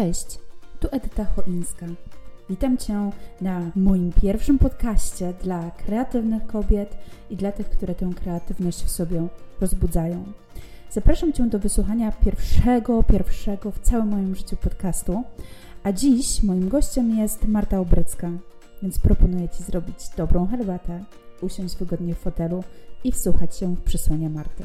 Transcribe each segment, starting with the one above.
Cześć, tu Edyta Choińska. Witam Cię na moim pierwszym podcaście dla kreatywnych kobiet i dla tych, które tę kreatywność w sobie rozbudzają. Zapraszam Cię do wysłuchania pierwszego, pierwszego w całym moim życiu podcastu, a dziś moim gościem jest Marta Obrycka, więc proponuję Ci zrobić dobrą herbatę, usiąść wygodnie w fotelu i wsłuchać się w przesłania Marty.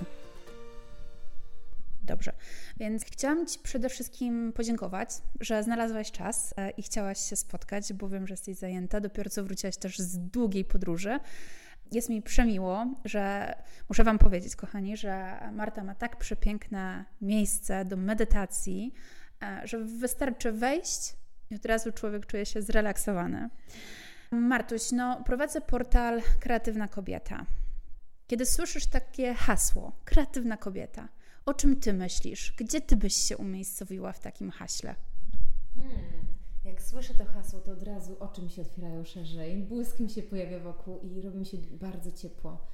Dobrze, więc chciałam Ci przede wszystkim podziękować, że znalazłaś czas e, i chciałaś się spotkać, bo wiem, że jesteś zajęta. Dopiero co wróciłaś też z długiej podróży. Jest mi przemiło, że muszę Wam powiedzieć, kochani, że Marta ma tak przepiękne miejsce do medytacji, e, że wystarczy wejść i od razu człowiek czuje się zrelaksowany. Martuś, no, prowadzę portal Kreatywna Kobieta. Kiedy słyszysz takie hasło, kreatywna kobieta, o czym ty myślisz? Gdzie ty byś się umiejscowiła w takim haśle? Hmm. Jak słyszę to hasło, to od razu oczy mi się otwierają szerzej, błysk mi się pojawia wokół i robi mi się bardzo ciepło.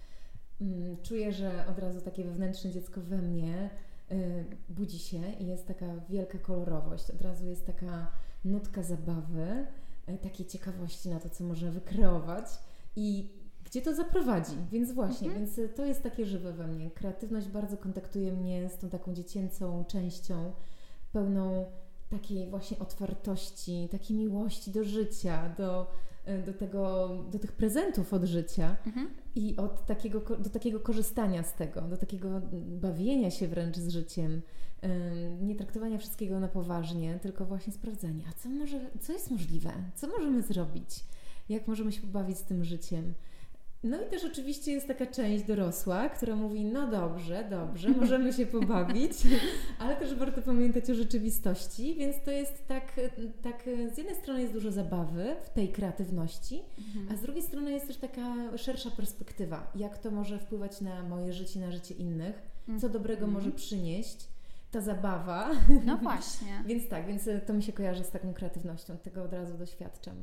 Hmm. Czuję, że od razu takie wewnętrzne dziecko we mnie y, budzi się i jest taka wielka kolorowość. Od razu jest taka nutka zabawy, y, takiej ciekawości na to, co można wykreować. I gdzie to zaprowadzi. Więc właśnie, mhm. więc to jest takie żywe we mnie. Kreatywność bardzo kontaktuje mnie z tą taką dziecięcą częścią, pełną takiej właśnie otwartości, takiej miłości do życia, do, e, do, tego, do tych prezentów od życia mhm. i od takiego, do takiego korzystania z tego, do takiego bawienia się wręcz z życiem, nie traktowania wszystkiego na poważnie, tylko właśnie sprawdzania, a co, może, co jest możliwe, co możemy zrobić, jak możemy się pobawić z tym życiem. No i też oczywiście jest taka część dorosła, która mówi, no dobrze, dobrze, możemy się pobawić, ale też warto pamiętać o rzeczywistości, więc to jest tak, tak z jednej strony jest dużo zabawy w tej kreatywności, mhm. a z drugiej strony jest też taka szersza perspektywa, jak to może wpływać na moje życie, na życie innych, co dobrego mhm. może przynieść ta zabawa. No właśnie. więc tak, więc e, to mi się kojarzy z taką kreatywnością, tego od razu doświadczam.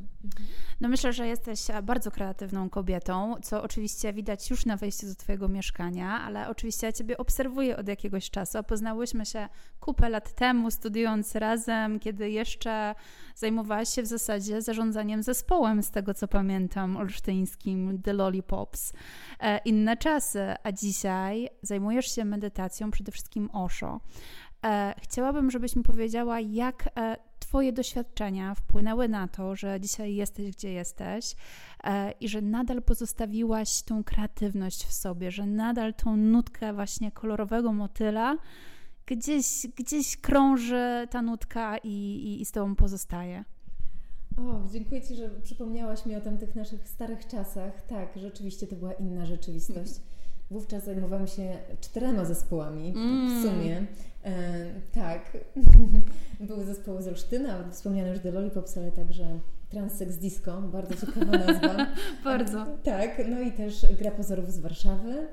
No myślę, że jesteś e, bardzo kreatywną kobietą, co oczywiście widać już na wejściu do Twojego mieszkania, ale oczywiście ja Ciebie obserwuję od jakiegoś czasu. Poznałyśmy się kupę lat temu, studiując razem, kiedy jeszcze zajmowałaś się w zasadzie zarządzaniem zespołem, z tego co pamiętam, olsztyńskim, The Lollipops. E, inne czasy, a dzisiaj zajmujesz się medytacją, przede wszystkim Osho. E, chciałabym, żebyś mi powiedziała, jak e, Twoje doświadczenia wpłynęły na to, że dzisiaj jesteś, gdzie jesteś i że nadal pozostawiłaś tą kreatywność w sobie, że nadal tą nutkę właśnie kolorowego motyla gdzieś, gdzieś krąży ta nutka i, i, i z Tobą pozostaje. O, dziękuję Ci, że przypomniałaś mi o tamtych naszych starych czasach. Tak, rzeczywiście to była inna rzeczywistość. Wówczas zajmowałam się czterema zespołami mm. w sumie. E, tak. Były zespoły z Olsztyna, wspomniane już The Lollipops, ale także Transsex Disco, bardzo ciekawa nazwa. bardzo. tak, no i też Gra Pozorów z Warszawy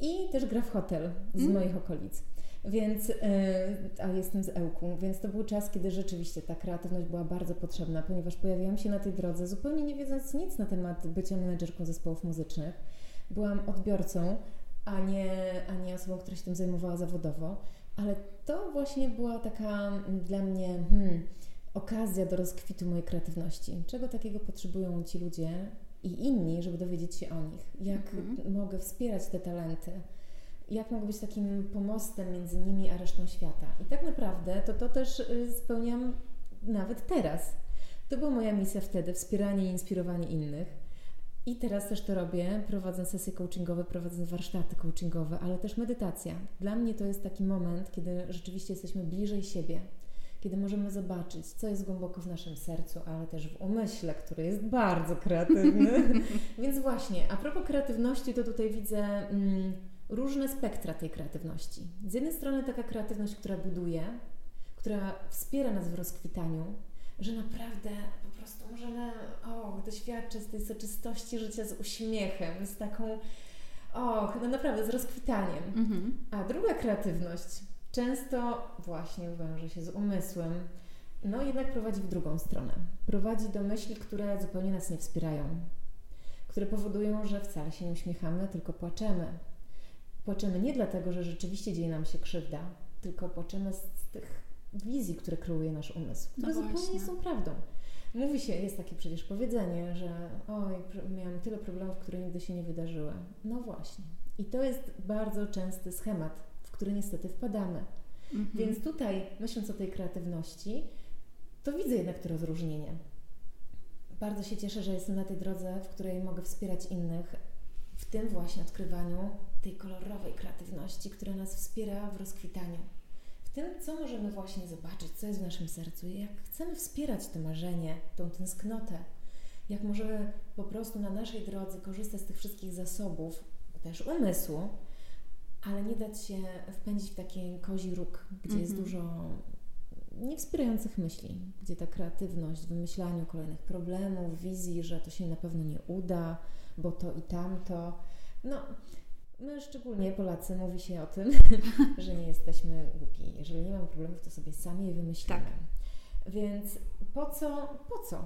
i też Gra w Hotel z mm. moich okolic. Więc, e, a jestem z Ełku, więc to był czas, kiedy rzeczywiście ta kreatywność była bardzo potrzebna, ponieważ pojawiłam się na tej drodze zupełnie nie wiedząc nic na temat bycia menedżerką zespołów muzycznych. Byłam odbiorcą, a nie, a nie osobą, która się tym zajmowała zawodowo, ale to właśnie była taka dla mnie hmm, okazja do rozkwitu mojej kreatywności. Czego takiego potrzebują ci ludzie i inni, żeby dowiedzieć się o nich? Jak mhm. mogę wspierać te talenty? Jak mogę być takim pomostem między nimi a resztą świata. I tak naprawdę to to też y, spełniam nawet teraz. To była moja misja wtedy, wspieranie i inspirowanie innych. I teraz też to robię, prowadzę sesje coachingowe, prowadzę warsztaty coachingowe, ale też medytacja. Dla mnie to jest taki moment, kiedy rzeczywiście jesteśmy bliżej siebie, kiedy możemy zobaczyć, co jest głęboko w naszym sercu, ale też w umyśle, który jest bardzo kreatywny. Więc właśnie, a propos kreatywności, to tutaj widzę. Mm, różne spektra tej kreatywności. Z jednej strony taka kreatywność, która buduje, która wspiera nas w rozkwitaniu, że naprawdę po prostu możemy o, doświadczyć tej soczystości życia z uśmiechem, z taką, o, no naprawdę z rozkwitaniem. Mhm. A druga kreatywność często właśnie wiąże się z umysłem, no jednak prowadzi w drugą stronę. Prowadzi do myśli, które zupełnie nas nie wspierają, które powodują, że wcale się nie uśmiechamy, tylko płaczemy, Płaczemy nie dlatego, że rzeczywiście dzieje nam się krzywda, tylko płaczemy z tych wizji, które kreuje nasz umysł, które no zupełnie nie są prawdą. Mówi się, jest takie przecież powiedzenie, że oj, miałam tyle problemów, które nigdy się nie wydarzyły. No właśnie. I to jest bardzo częsty schemat, w który niestety wpadamy. Mhm. Więc tutaj, myśląc o tej kreatywności, to widzę jednak to rozróżnienie. Bardzo się cieszę, że jestem na tej drodze, w której mogę wspierać innych w tym właśnie odkrywaniu tej kolorowej kreatywności, która nas wspiera w rozkwitaniu. W tym, co możemy właśnie zobaczyć, co jest w naszym sercu jak chcemy wspierać to marzenie, tą tęsknotę, jak możemy po prostu na naszej drodze korzystać z tych wszystkich zasobów, też umysłu, ale nie dać się wpędzić w taki kozi róg, gdzie jest mhm. dużo niewspierających myśli, gdzie ta kreatywność w wymyślaniu kolejnych problemów, wizji, że to się na pewno nie uda, bo to i tamto. No, my szczególnie Polacy mówi się o tym, że nie jesteśmy głupi. Jeżeli nie mamy problemów, to sobie sami je wymyślimy. Tak. Więc po co, po co?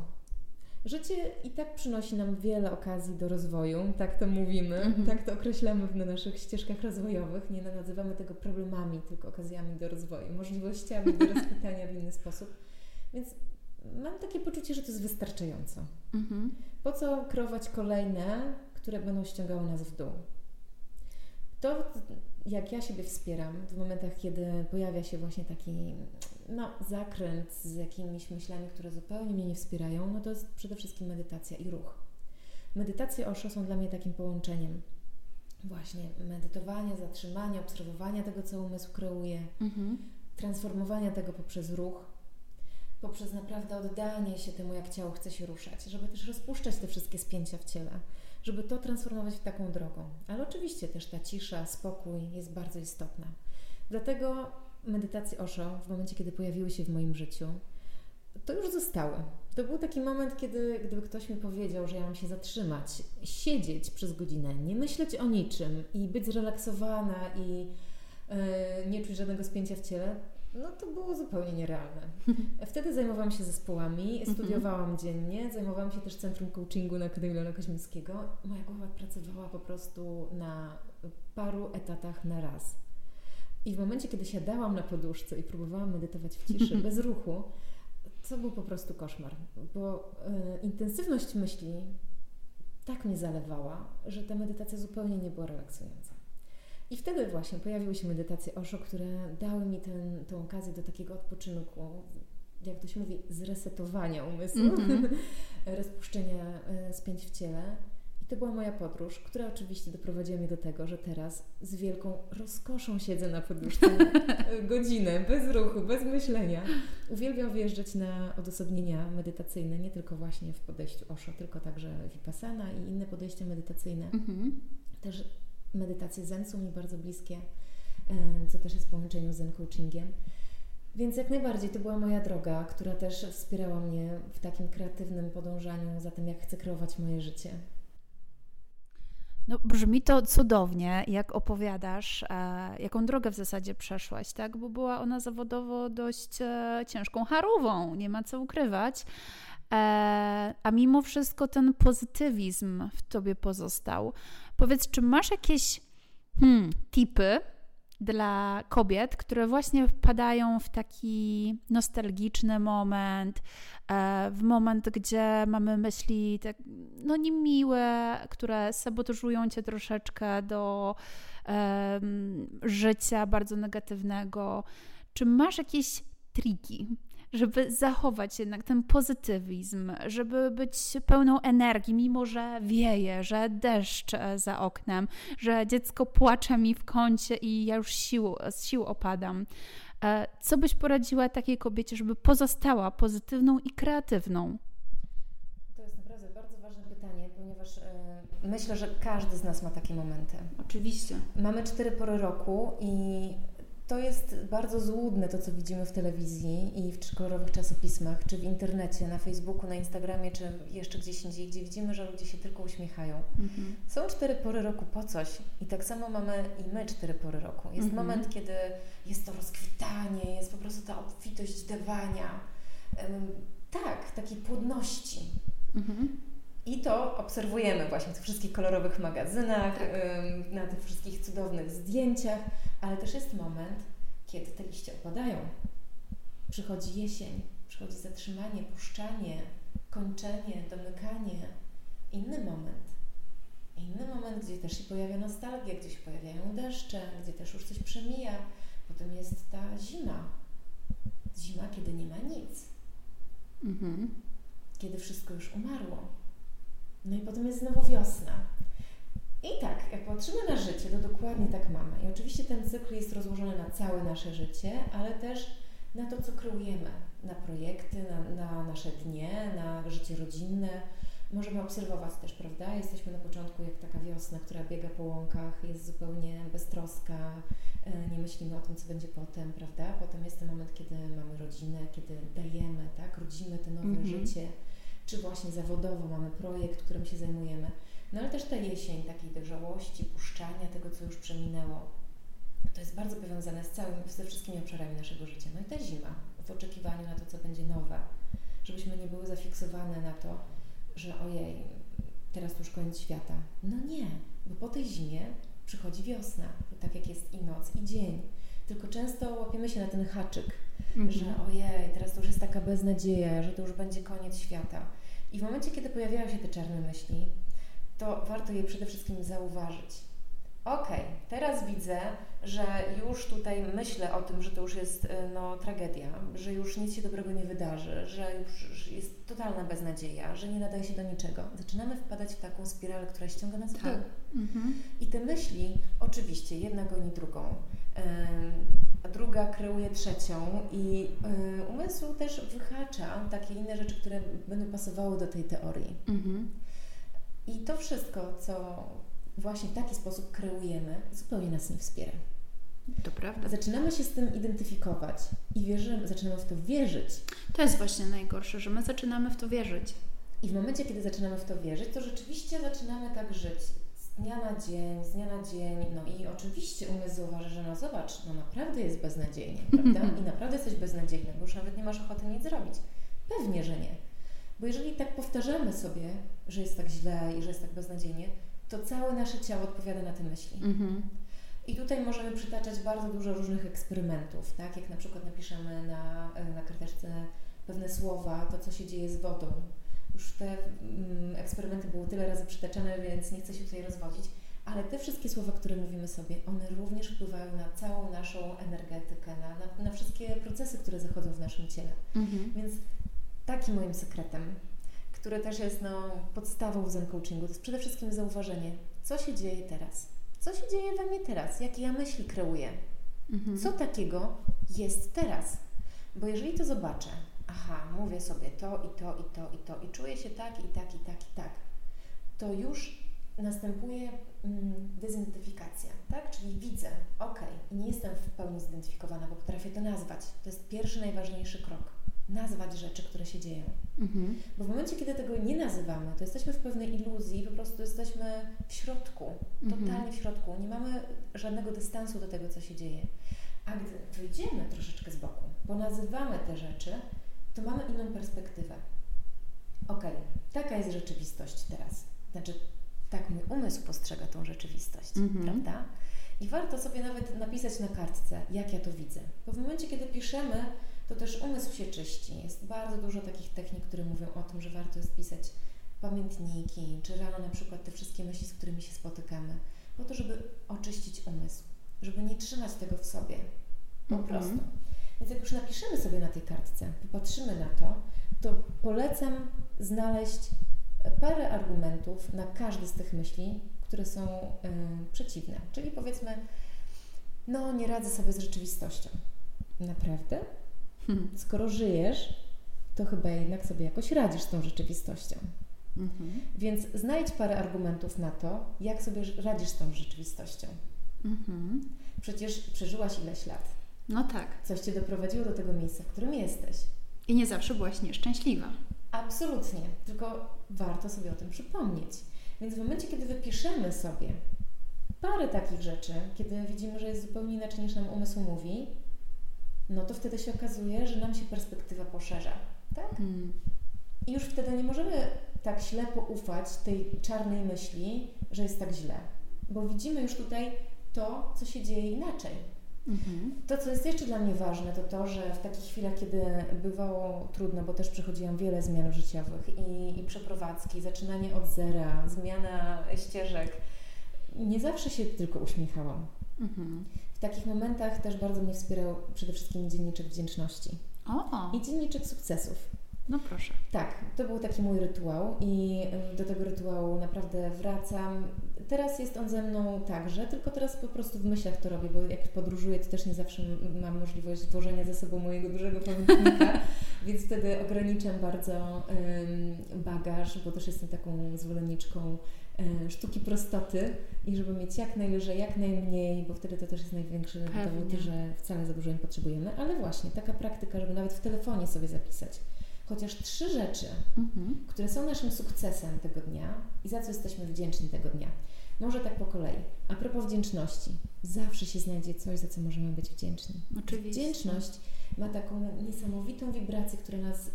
Życie i tak przynosi nam wiele okazji do rozwoju, tak to mówimy, mm-hmm. tak to określamy na naszych ścieżkach rozwojowych. Nie nazywamy tego problemami, tylko okazjami do rozwoju, możliwościami do rozkwitania w inny sposób. Więc mam takie poczucie, że to jest wystarczająco. Mm-hmm. Po co kreować kolejne, które będą ściągały nas w dół? To, jak ja siebie wspieram w momentach, kiedy pojawia się właśnie taki no, zakręt z jakimiś myślami, które zupełnie mnie nie wspierają, no to jest przede wszystkim medytacja i ruch. Medytacje Osho są dla mnie takim połączeniem właśnie medytowania, zatrzymania, obserwowania tego, co umysł kreuje, mhm. transformowania tego poprzez ruch, poprzez naprawdę oddanie się temu, jak ciało chce się ruszać, żeby też rozpuszczać te wszystkie spięcia w ciele, żeby to transformować w taką drogą. Ale oczywiście też ta cisza, spokój jest bardzo istotna. Dlatego medytacje Osho, w momencie, kiedy pojawiły się w moim życiu, to już zostały. To był taki moment, kiedy gdyby ktoś mi powiedział, że ja mam się zatrzymać, siedzieć przez godzinę, nie myśleć o niczym i być zrelaksowana i yy, nie czuć żadnego spięcia w ciele, no to było zupełnie nierealne. Wtedy zajmowałam się zespołami, mhm. studiowałam dziennie, zajmowałam się też Centrum Coachingu na Akademii Leona Koźmińskiego. Moja głowa pracowała po prostu na paru etatach na raz. I w momencie, kiedy siadałam na poduszce i próbowałam medytować w ciszy, bez ruchu, to był po prostu koszmar, bo y, intensywność myśli tak mnie zalewała, że ta medytacja zupełnie nie była relaksująca. I wtedy właśnie pojawiły się medytacje Osho, które dały mi ten, tę okazję do takiego odpoczynku, jak to się mówi, zresetowania umysłu, mm -hmm. rozpuszczenia y, spięć w ciele to była moja podróż, która oczywiście doprowadziła mnie do tego, że teraz z wielką rozkoszą siedzę na poduszce godzinę, bez ruchu, bez myślenia. Uwielbiam wyjeżdżać na odosobnienia medytacyjne, nie tylko właśnie w podejściu Osho, tylko także Vipassana i inne podejścia medytacyjne. Mhm. Też medytacje Zen są mi bardzo bliskie, e, co też jest w połączeniu z Zen coachingiem. Więc jak najbardziej to była moja droga, która też wspierała mnie w takim kreatywnym podążaniu za tym, jak chcę kreować moje życie. No, brzmi to cudownie, jak opowiadasz, e, jaką drogę w zasadzie przeszłaś, tak? Bo była ona zawodowo dość e, ciężką harową, nie ma co ukrywać. A mimo wszystko ten pozytywizm w tobie pozostał. Powiedz, czy masz jakieś hmm, tipy, dla kobiet, które właśnie wpadają w taki nostalgiczny moment, e, w moment, gdzie mamy myśli tak, no niemiłe, które sabotażują cię troszeczkę do um, życia bardzo negatywnego. Czy masz jakieś triki, żeby zachować jednak ten pozytywizm, żeby być pełną energii, mimo że wieje, że deszcz e, za oknem, że dziecko płacze mi w kącie i ja już sił, z sił opadam. E, co byś poradziła takiej kobiecie, żeby pozostała pozytywną i kreatywną? To jest naprawdę bardzo ważne pytanie, ponieważ e, myślę, że każdy z nas ma takie momenty. Oczywiście. Mamy cztery pory roku i to jest bardzo złudne to, co widzimy w telewizji i w kolorowych czasopismach, czy w internecie, na Facebooku, na Instagramie, czy jeszcze gdzieś indziej, gdzie widzimy, że ludzie się tylko uśmiechają. Mhm. Są cztery pory roku po coś i tak samo mamy i my cztery pory roku. Jest mhm. moment, kiedy jest to rozkwitanie, jest po prostu ta obfitość dawania. Um, tak, takiej płodności. Mhm. I to obserwujemy właśnie w tych wszystkich kolorowych magazynach, tak. na tych wszystkich cudownych zdjęciach, ale też jest moment, kiedy te liście opadają. przychodzi jesień, przychodzi zatrzymanie, puszczanie, kończenie, domykanie. Inny moment. Inny moment, gdzie też się pojawia nostalgia, gdzie się pojawiają deszcze, gdzie też już coś przemija. Potem jest ta zima. Zima, kiedy nie ma nic. Mhm. Kiedy wszystko już umarło. No i potem jest znowu wiosna. I tak, jak patrzymy na życie, to dokładnie tak mamy. I oczywiście ten cykl jest rozłożony na całe nasze życie, ale też na to, co kreujemy, na projekty, na, na nasze dnie, na życie rodzinne. Możemy obserwować też, prawda? Jesteśmy na początku jak taka wiosna, która biega po łąkach, jest zupełnie beztroska, e, nie myślimy o tym, co będzie potem, prawda? Potem jest ten moment, kiedy mamy rodzinę, kiedy dajemy, tak? Rodzimy to nowe mm -hmm. życie, czy właśnie zawodowo mamy projekt, którym się zajmujemy. No ale też ta jesień takiej dojrzałości, puszczania tego, co już przeminęło, to jest bardzo powiązane z całym, ze wszystkimi obszarami naszego życia. No i ta zima, w oczekiwaniu na to, co będzie nowe, żebyśmy nie były zafiksowane na to, że ojej, teraz już koniec świata. No nie, bo po tej zimie przychodzi wiosna, tak jak jest i noc, i dzień. Tylko często łapiemy się na ten haczyk, mhm. że ojej, teraz to już jest taka beznadzieja, że to już będzie koniec świata. I w momencie, kiedy pojawiają się te czarne myśli, to warto je przede wszystkim zauważyć. Ok, teraz widzę, że już tutaj myślę o tym, że to już jest e, no, tragedia, że już nic się dobrego nie wydarzy, że już jest totalna beznadzieja, że nie nadaje się do niczego. Zaczynamy wpadać w taką spiralę, która ściąga nas w dół. Tak. Mhm. I te myśli, oczywiście, jedna goni drugą, a druga kreuje trzecią i e, umysł też wyhacza takie inne rzeczy, które będą pasowały do tej teorii. Mhm. I to wszystko, co właśnie w taki sposób kreujemy, zupełnie nas nie wspiera. To prawda. Zaczynamy się z tym identyfikować i wierzymy, zaczynamy w to wierzyć. To jest właśnie najgorsze, że my zaczynamy w to wierzyć. I w momencie, kiedy zaczynamy w to wierzyć, to rzeczywiście zaczynamy tak żyć dnia na dzień, z dnia na dzień. No i oczywiście umysł zauważy, że no zobacz, no naprawdę jest beznadziejnie, prawda? I naprawdę jesteś beznadziejny, bo już nawet nie masz ochoty nic zrobić. Pewnie, że nie. Bo jeżeli tak powtarzamy sobie, że jest tak źle i że jest tak beznadziejnie, to całe nasze ciało odpowiada na te myśli. Mhm. I tutaj możemy przytaczać bardzo dużo różnych eksperymentów, tak? Jak na przykład napiszemy na, na karteczce pewne słowa, to co się dzieje z wodą. Już te mm, eksperymenty były tyle razy przytaczane, więc nie chcę się tutaj rozwodzić, ale te wszystkie słowa, które mówimy sobie, one również wpływają na całą naszą energetykę, na, na, na wszystkie procesy, które zachodzą w naszym ciele. Mhm. Więc takim moim sekretem, które też jest no, podstawą w Zen Coachingu, to jest przede wszystkim zauważenie, co się dzieje teraz. Co się dzieje we mnie teraz? Jakie ja myśli kreuję? Mhm. Co takiego jest teraz? Bo jeżeli to zobaczę, aha, mówię sobie to i to i to i to i czuję się tak i tak i tak i tak, to już następuje mm, dezidentyfikacja, tak? Czyli widzę, ok, i nie jestem w pełni zidentyfikowana, bo potrafię to nazwać. To jest pierwszy, najważniejszy krok nazwać rzeczy, które się dzieją. Mhm. Bo w momencie, kiedy tego nie nazywamy, to jesteśmy w pewnej iluzji, po prostu jesteśmy w środku, mhm. totalnie w środku. Nie mamy żadnego dystansu do tego, co się dzieje. A gdy wyjdziemy troszeczkę z boku, bo nazywamy te rzeczy, to mamy inną perspektywę. Ok, taka jest rzeczywistość teraz. Znaczy, tak mój umysł postrzega tą rzeczywistość, mhm. prawda? I warto sobie nawet napisać na kartce, jak ja to widzę. Bo w momencie, kiedy piszemy, to też umysł się czyści. Jest bardzo dużo takich technik, które mówią o tym, że warto jest pisać pamiętniki, czy rano na przykład te wszystkie myśli, z którymi się spotykamy, po to, żeby oczyścić umysł, żeby nie trzymać tego w sobie. Po -hmm. prostu. Więc jak już napiszemy sobie na tej kartce, popatrzymy na to, to polecam znaleźć parę argumentów na każdy z tych myśli, które są y, przeciwne. Czyli powiedzmy, no nie radzę sobie z rzeczywistością. Naprawdę? Hmm. Skoro żyjesz, to chyba jednak sobie jakoś radzisz z tą rzeczywistością. Mhm. Więc znajdź parę argumentów na to, jak sobie radzisz z tą rzeczywistością. Mhm. Przecież przeżyłaś ileś lat. No tak. Coś cię doprowadziło do tego miejsca, w którym jesteś. I nie zawsze byłaś nieszczęśliwa. Absolutnie, tylko warto sobie o tym przypomnieć. Więc w momencie, kiedy wypiszemy sobie parę takich rzeczy, kiedy widzimy, że jest zupełnie inaczej niż nam umysł mówi, no to wtedy się okazuje, że nam się perspektywa poszerza, tak? Hmm. I już wtedy nie możemy tak ślepo ufać tej czarnej myśli, że jest tak źle, bo widzimy już tutaj to, co się dzieje inaczej. Mhm. To, co jest jeszcze dla mnie ważne, to to, że w takich chwilach, kiedy bywało trudno, bo też przechodziłam wiele zmian życiowych i, i przeprowadzki, zaczynanie od zera, zmiana ścieżek, nie zawsze się tylko uśmiechałam. Mhm. W takich momentach też bardzo mnie wspierał przede wszystkim dzienniczek wdzięczności. O. I dzienniczek sukcesów. No proszę. Tak, to był taki mój rytuał i do tego rytuału naprawdę wracam. Teraz jest on ze mną także, tylko teraz po prostu w myślach to robię, bo jak podróżuję, to też nie zawsze mam możliwość włożenia ze sobą mojego dużego pamiętnika, więc wtedy ograniczam bardzo bagaż, bo też jestem taką zwolenniczką um, sztuki prostoty i żeby mieć jak najlżej, jak najmniej, bo wtedy to też jest największy dowód, że wcale za dużo nie potrzebujemy, ale właśnie taka praktyka, żeby nawet w telefonie sobie zapisać chociaż trzy rzeczy, mhm. które są naszym sukcesem tego dnia i za co jesteśmy wdzięczni tego dnia. Może tak po kolei. A propos wdzięczności. Zawsze się znajdzie coś, za co możemy być wdzięczni. Oczywiście. Wdzięczność ma taką niesamowitą wibrację, która nas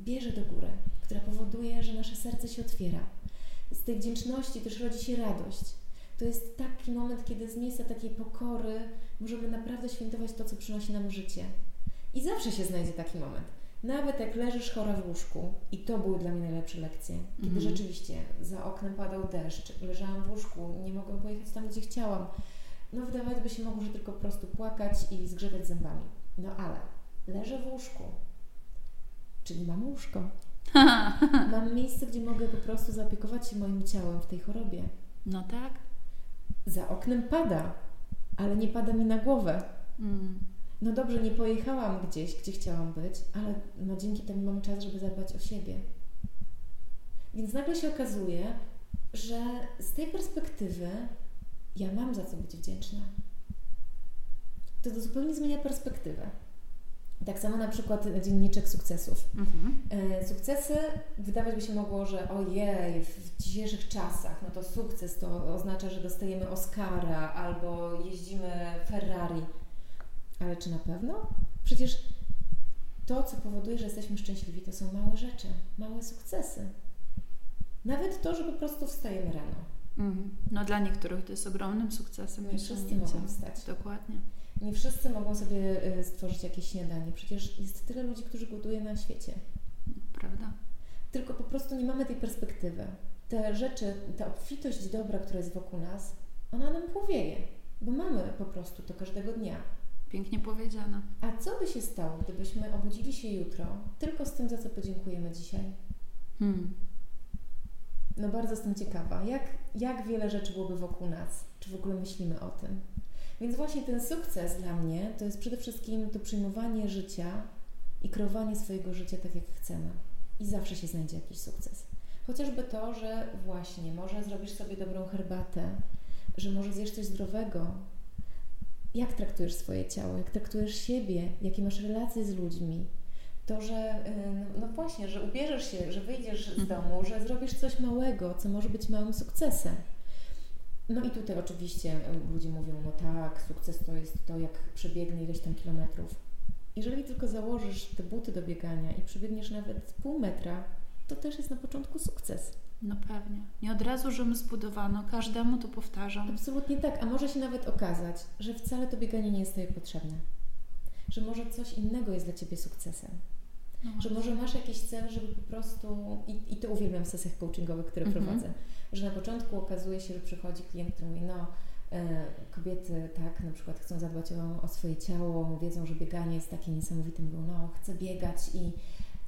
bierze do góry, która powoduje, że nasze serce się otwiera. Z tej wdzięczności też rodzi się radość. To jest taki moment, kiedy z miejsca takiej pokory możemy naprawdę świętować to, co przynosi nam życie. I zawsze się znajdzie taki moment. Nawet jak leżysz chora w łóżku, i to były dla mnie najlepsze lekcje, kiedy mhm. rzeczywiście za oknem padał deszcz, leżałam w łóżku, nie mogłam pojechać tam, gdzie chciałam. No wydawać by się mogło, że tylko po prostu płakać i zgrzytać zębami. No ale leżę w łóżku, czyli mam łóżko. mam miejsce, gdzie mogę po prostu zaopiekować się moim ciałem w tej chorobie. No tak. Za oknem pada, ale nie pada mi na głowę. Mm no dobrze, nie pojechałam gdzieś, gdzie chciałam być, ale no dzięki temu mam czas, żeby zadbać o siebie. Więc nagle się okazuje, że z tej perspektywy ja mam za co być wdzięczna. To, to zupełnie zmienia perspektywę. Tak samo na przykład dzienniczek sukcesów. Mhm. E, sukcesy wydawać by się mogło, że ojej, w dzisiejszych czasach, no to sukces to oznacza, że dostajemy Oscara albo jeździmy Ferrari. Ale czy na pewno? Przecież to, co powoduje, że jesteśmy szczęśliwi, to są małe rzeczy, małe sukcesy. Nawet to, że po prostu wstajemy rano. Mhm. No dla niektórych to jest ogromnym sukcesem. Nie wszyscy mogą wstać. Dokładnie. Nie wszyscy mogą sobie y, stworzyć jakieś śniadanie. Przecież jest tyle ludzi, którzy głoduje na świecie. Prawda. Tylko po prostu nie mamy tej perspektywy. Te rzeczy, ta obfitość dobra, która jest wokół nas, ona nam powieje, bo mamy po prostu to każdego dnia. Pięknie powiedziane. A co by się stało, gdybyśmy obudzili się jutro tylko z tym, za co podziękujemy dzisiaj? Hmm. No bardzo jestem ciekawa, jak, jak wiele rzeczy byłoby wokół nas, czy w ogóle myślimy o tym. Więc właśnie ten sukces dla mnie to jest przede wszystkim to przyjmowanie życia i kreowanie swojego życia tak, jak chcemy. I zawsze się znajdzie jakiś sukces. Chociażby to, że właśnie może zrobisz sobie dobrą herbatę, że może zjesz coś zdrowego, jak traktujesz swoje ciało, jak traktujesz siebie, jakie masz relacje z ludźmi. To, że y, no właśnie, że ubierzesz się, że wyjdziesz z mhm. domu, że zrobisz coś małego, co może być małym sukcesem. No i tutaj oczywiście y, ludzie mówią, no tak, sukces to jest to, jak przebiegnę ileś tam kilometrów. Jeżeli tylko założysz te buty do biegania i przebiegniesz nawet pół metra, to też jest na początku sukces. No pewnie. Nie od razu Rzym zbudowano, każdemu to powtarzam. Absolutnie tak, a może się nawet okazać, że wcale to bieganie nie jest Tobie potrzebne. Że może coś innego jest dla Ciebie sukcesem. No że może masz jakiś cel, żeby po prostu, i, i to uwielbiam w sesjach coachingowych, które mhm. prowadzę, że na początku okazuje się, że przychodzi klient, który mówi, no e, kobiety tak na przykład chcą zadbać o, o swoje ciało, wiedzą, że bieganie jest takie niesamowite, mówią, no chcę biegać i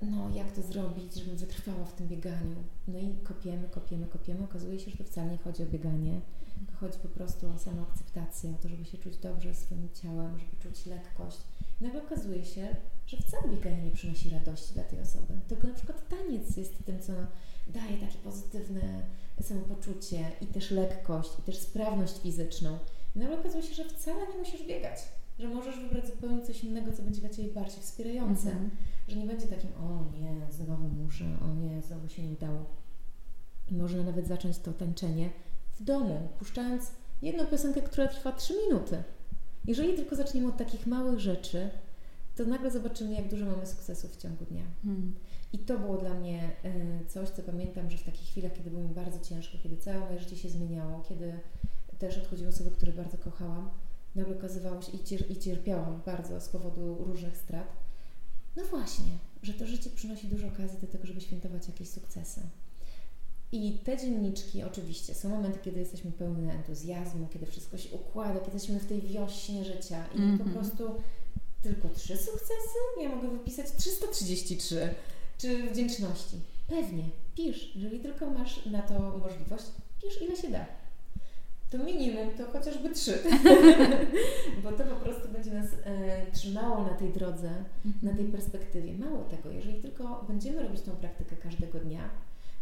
no jak to zrobić, żebym wytrwała w tym bieganiu. No i kopiemy, kopiemy, kopiemy. Okazuje się, że to wcale nie chodzi o bieganie, chodzi po prostu o samoakceptację, o to, żeby się czuć dobrze swoim ciałem, żeby czuć lekkość. I nagle okazuje się, że wcale bieganie nie przynosi radości dla tej osoby, tylko na przykład taniec jest tym, co daje takie pozytywne samopoczucie i też lekkość, i też sprawność fizyczną. I nagle okazuje się, że wcale nie musisz biegać że możesz wybrać zupełnie coś innego, co będzie dla Ciebie bardziej wspierające. Mhm. Że nie będzie takim, o nie, znowu muszę, o nie, znowu się nie udało. I można nawet zacząć to tańczenie w domu, puszczając jedną piosenkę, która trwa 3 minuty. Jeżeli tylko zaczniemy od takich małych rzeczy, to nagle zobaczymy, jak dużo mamy sukcesów w ciągu dnia. Hmm. I to było dla mnie y, coś, co pamiętam, że w takich chwilach, kiedy było mi bardzo ciężko, kiedy całe moje życie się zmieniało, kiedy też odchodziły osoby, które bardzo kochałam, nagle okazywało się i, cier i cierpiałam bardzo z powodu różnych strat. No właśnie, że to życie przynosi dużo okazji do tego, żeby świętować jakieś sukcesy. I te dzienniczki oczywiście są momenty, kiedy jesteśmy pełni entuzjazmu, kiedy wszystko się układa, kiedy jesteśmy w tej wiośnie życia i mm -hmm. po prostu tylko trzy sukcesy? Ja mogę wypisać 333. Czy wdzięczności? Pewnie, pisz. Jeżeli tylko masz na to możliwość, pisz ile się da. To minimum to chociażby trzy, bo to po prostu będzie nas e, trzymało na tej drodze, na tej mhm. perspektywie. Mało tego, jeżeli tylko będziemy robić tą praktykę każdego dnia,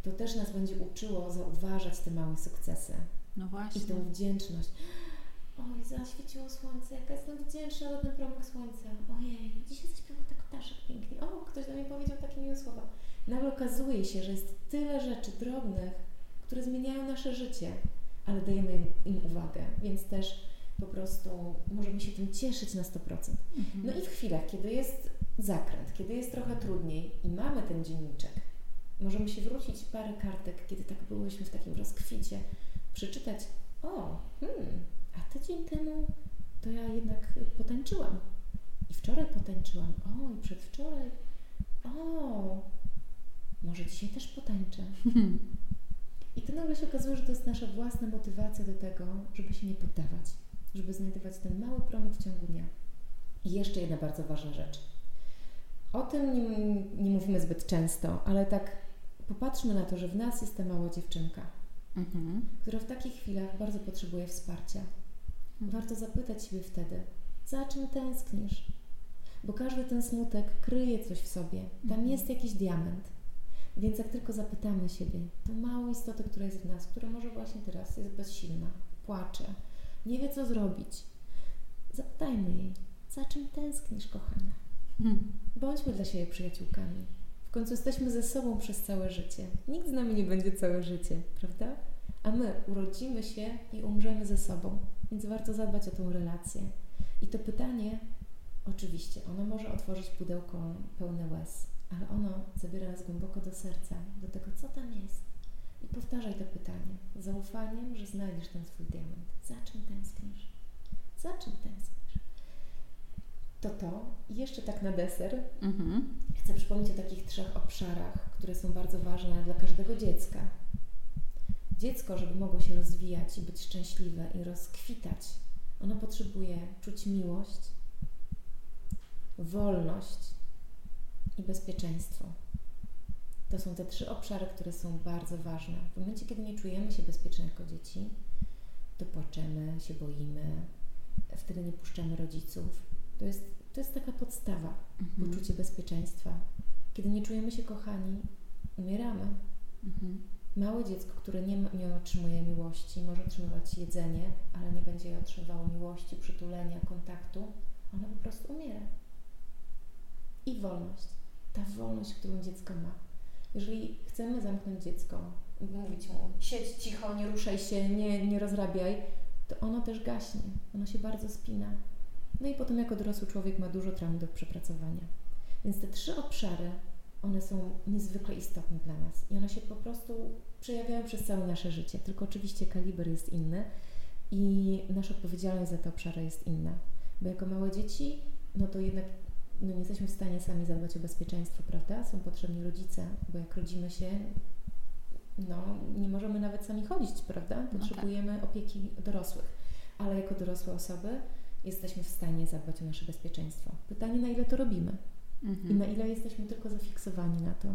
to też nas będzie uczyło zauważać te małe sukcesy. No właśnie. I tą wdzięczność. Oj, zaświeciło słońce, jaka jestem wdzięczna za ten promyk słońca. Ojej, dzisiaj zaśpiewał tak ptaszek pięknie. O, ktoś do mnie powiedział takie miłe słowa. Nagle okazuje się, że jest tyle rzeczy drobnych, które zmieniają nasze życie, ale dajemy im, uwagę, więc też po prostu możemy się tym cieszyć na 100%. Mhm. No i w chwilach, kiedy jest zakręt, kiedy jest trochę trudniej i mamy ten dzienniczek, możemy się wrócić parę kartek, kiedy tak byłyśmy w takim rozkwicie, przeczytać, o, hmm, a tydzień temu to ja jednak potańczyłam. I wczoraj potańczyłam. O, i przedwczoraj. O, może dzisiaj też potańczę. I to nagle się okazuje, że to jest nasza własna motywacja do tego, żeby się nie poddawać, żeby znajdować ten mały promyk w ciągu dnia. I jeszcze jedna bardzo ważna rzecz. O tym nie, nie mówimy zbyt często, ale tak popatrzmy na to, że w nas jest ta mała dziewczynka, mhm. która w takich chwilach bardzo potrzebuje wsparcia. Mhm. Warto zapytać siebie wtedy, za czym tęsknisz? Bo każdy ten smutek kryje coś w sobie. Tam mhm. jest jakiś diament. Więc jak tylko zapytamy siebie, tą małą istotę, która jest w nas, która może właśnie teraz jest bezsilna, płacze, nie wie co zrobić, zapytajmy jej, za czym tęsknisz, kochana? Hmm. Bądźmy dla siebie przyjaciółkami. W końcu jesteśmy ze sobą przez całe życie. Nikt z nami nie będzie całe życie, prawda? A my urodzimy się i umrzemy ze sobą, więc warto zadbać o tą relację. I to pytanie, oczywiście, ono może otworzyć pudełko pełne łez, ale ono zabiera nas głęboko do serca, do tego, co tam jest. I powtarzaj to pytanie z zaufaniem, że znajdziesz ten swój diament. Za czym tęsknisz? Za czym tęsknisz? To to. I jeszcze tak na deser mhm. chcę przypomnieć o takich trzech obszarach, które są bardzo ważne dla każdego dziecka. Dziecko, żeby mogło się rozwijać i być szczęśliwe i rozkwitać, ono potrzebuje czuć miłość, wolność i bezpieczeństwo. To są te trzy obszary, które są bardzo ważne. W momencie, kiedy nie czujemy się bezpieczne jako dzieci, to płaczemy, się boimy, wtedy nie puszczamy rodziców. To jest, to jest taka podstawa, mhm. poczucie bezpieczeństwa. Kiedy nie czujemy się kochani, umieramy. Mhm. Małe dziecko, które nie, nie otrzymuje miłości, może otrzymywać jedzenie, ale nie będzie otrzymywało miłości, przytulenia, kontaktu, ono po prostu umiera. I wolność ta wolność, którą dziecko ma. Jeżeli chcemy zamknąć dziecko, mówić mu siedź cicho, nie ruszaj się, nie, nie rozrabiaj, to ono też gaśnie, ono się bardzo spina. No i potem jako dorosły człowiek ma dużo traum do przepracowania. Więc te trzy obszary, one są niezwykle istotne dla nas i one się po prostu przejawiają przez całe nasze życie, tylko oczywiście kaliber jest inny i nasza odpowiedzialność za te obszary jest inna. Bo jako małe dzieci, no to jednak no nie jesteśmy w stanie sami zadbać o bezpieczeństwo, prawda? Są potrzebni rodzice, bo jak rodzimy się, no nie możemy nawet sami chodzić, prawda? Potrzebujemy no tak. opieki dorosłych, ale jako dorosłe osoby jesteśmy w stanie zadbać o nasze bezpieczeństwo. Pytanie, na ile to robimy mhm. i na ile jesteśmy tylko zafiksowani na to,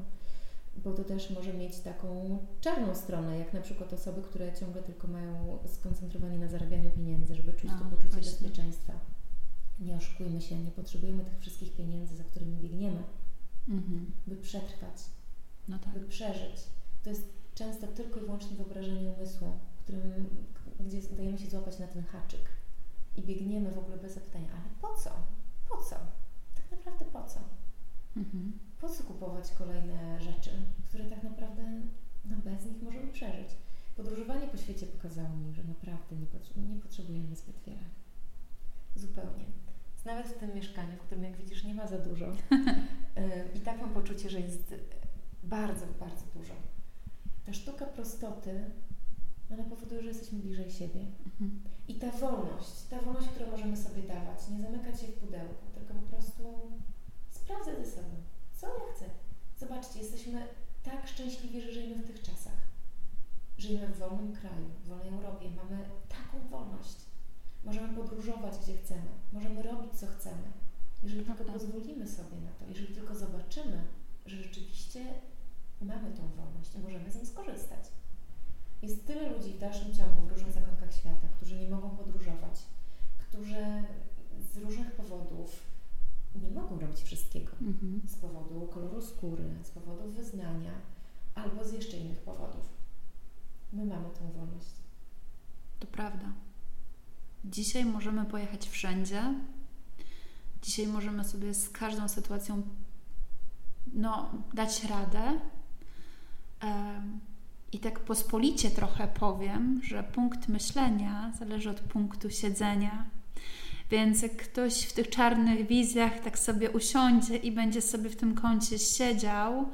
bo to też może mieć taką czarną stronę, jak na przykład osoby, które ciągle tylko mają skoncentrowanie na zarabianiu pieniędzy, żeby czuć to poczucie właśnie. bezpieczeństwa. Nie oszukujmy się, nie potrzebujemy tych wszystkich pieniędzy, za którymi biegniemy, mhm. by przetrwać, no tak. by przeżyć. To jest często tylko i wyłącznie wyobrażenie umysłu, którym, gdzie dajemy się złapać na ten haczyk i biegniemy w ogóle bez zapytania, ale po co? Po co? Tak naprawdę po co? Mhm. Po co kupować kolejne rzeczy, które tak naprawdę no, bez nich możemy przeżyć? Podróżowanie po świecie pokazało mi, że naprawdę nie, nie potrzebujemy zbyt wiele. Zupełnie nawet w tym mieszkaniu, w którym jak widzisz nie ma za dużo. I tak mam poczucie, że jest bardzo, bardzo dużo. Ta sztuka prostoty Ona powoduje, że jesteśmy bliżej siebie. Mhm. I ta wolność, ta wolność, którą możemy sobie dawać, nie zamykać się w pudełku, tylko po prostu sprawdzę ze sobą, co ja chcę. Zobaczcie, jesteśmy tak szczęśliwi, że żyjemy w tych czasach. Żyjemy w wolnym kraju, w wolnej Europie. Mamy taką wolność. Możemy podróżować, gdzie chcemy. Możemy robić, co chcemy. Jeżeli tylko pozwolimy sobie na to, jeżeli tylko zobaczymy, że rzeczywiście mamy tą wolność i możemy z niej skorzystać. Jest tyle ludzi w dalszym ciągu, w różnych zakątkach świata, którzy nie mogą podróżować, którzy z różnych powodów nie mogą robić wszystkiego. Mhm. Z powodu koloru skóry, z powodu wyznania albo z jeszcze innych powodów. My mamy tą wolność. To prawda. Dzisiaj możemy pojechać wszędzie. Dzisiaj możemy sobie z każdą sytuacją no, dać radę. I tak pospolicie trochę powiem, że punkt myślenia zależy od punktu siedzenia. Więc jak ktoś w tych czarnych wizjach tak sobie usiądzie i będzie sobie w tym kącie siedział,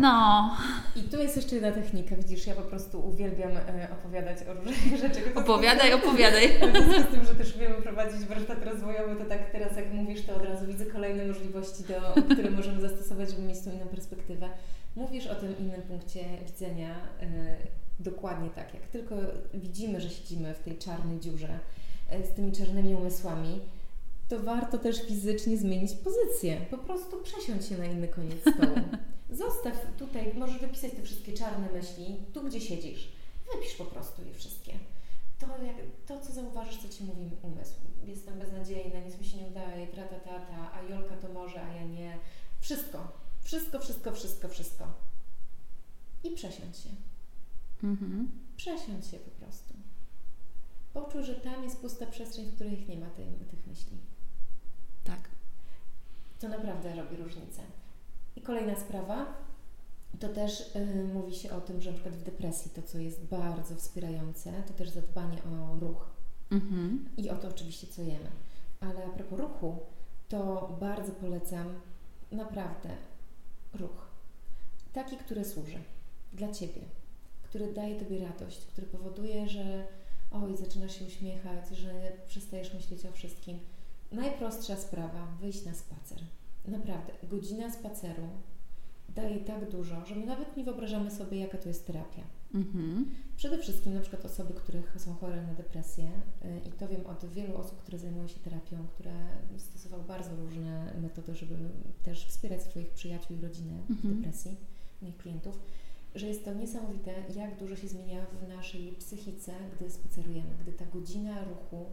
no. I tu jest jeszcze jedna technika, widzisz, ja po prostu uwielbiam e, opowiadać o różnych rzeczach. Opowiadaj, opowiadaj. Z tym, że też umiemy prowadzić warsztat rozwojowy, to tak teraz jak mówisz, to od razu widzę kolejne możliwości, do, które możemy zastosować, żeby mieć tą inną perspektywę. Mówisz o tym innym punkcie widzenia e, dokładnie tak, jak tylko widzimy, że siedzimy w tej czarnej dziurze e, z tymi czarnymi umysłami, to warto też fizycznie zmienić pozycję. Po prostu przesiąść się na inny koniec stołu. Zostaw tutaj, możesz wypisać te wszystkie czarne myśli, tu gdzie siedzisz. Wypisz po prostu je wszystkie. To, jak, to co zauważysz, co Ci mówi umysł. Jestem beznadziejna, nic mi się nie udaje, ta, ta, ta, ta, a Jolka to może, a ja nie. Wszystko. Wszystko, wszystko, wszystko, wszystko. I przesiądź się. Mhm. Przesiądź się po prostu. Poczuj, że tam jest pusta przestrzeń, w której nie ma tej, tych myśli. Tak. To naprawdę robi różnicę. I kolejna sprawa, to też yy, mówi się o tym, że na przykład w depresji to, co jest bardzo wspierające, to też zadbanie o ruch. Mhm. I o to oczywiście, co jemy. Ale a propos ruchu, to bardzo polecam naprawdę ruch. Taki, który służy dla Ciebie, który daje Tobie radość, który powoduje, że oj, zaczynasz się uśmiechać, że przestajesz myśleć o wszystkim. Najprostsza sprawa, wyjść na spacer. Naprawdę, godzina spaceru daje tak dużo, że my nawet nie wyobrażamy sobie, jaka to jest terapia. Mhm. Przede wszystkim na przykład osoby, których są chore na depresję y, i to wiem od wielu osób, które zajmują się terapią, które stosowały bardzo różne metody, żeby też wspierać swoich przyjaciół i rodzinę mhm. w depresji, moich klientów, że jest to niesamowite, jak dużo się zmienia w naszej psychice, gdy spacerujemy, gdy ta godzina ruchu,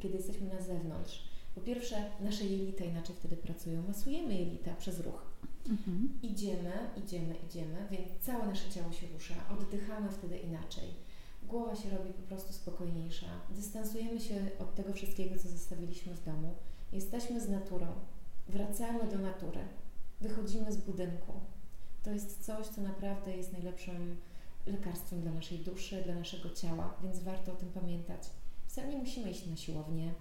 kiedy jesteśmy na zewnątrz. Po pierwsze, nasze jelita inaczej wtedy pracują, masujemy jelita przez ruch. Mhm. Idziemy, idziemy, idziemy, więc całe nasze ciało się rusza, oddychamy wtedy inaczej. Głowa się robi po prostu spokojniejsza, dystansujemy się od tego wszystkiego, co zostawiliśmy w domu, jesteśmy z naturą, wracamy do natury, wychodzimy z budynku. To jest coś, co naprawdę jest najlepszym lekarstwem dla naszej duszy, dla naszego ciała, więc warto o tym pamiętać. Wcale nie musimy iść na siłownię,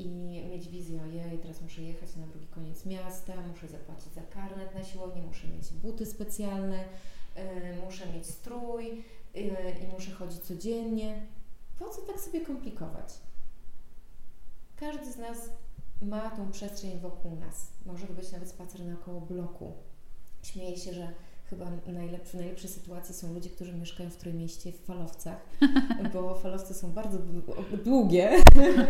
i mieć wizję, ojej, teraz muszę jechać na drugi koniec miasta, muszę zapłacić za karnet na siłownię, muszę mieć buty specjalne, yy, muszę mieć strój yy, i muszę chodzić codziennie. Po co tak sobie komplikować? Każdy z nas ma tą przestrzeń wokół nas. Może to być nawet spacer naokoło bloku. Śmieję się, że chyba najlepszy, w najlepszej sytuacji są ludzie, którzy mieszkają w Trójmieście w falowcach, bo falowce są bardzo długie,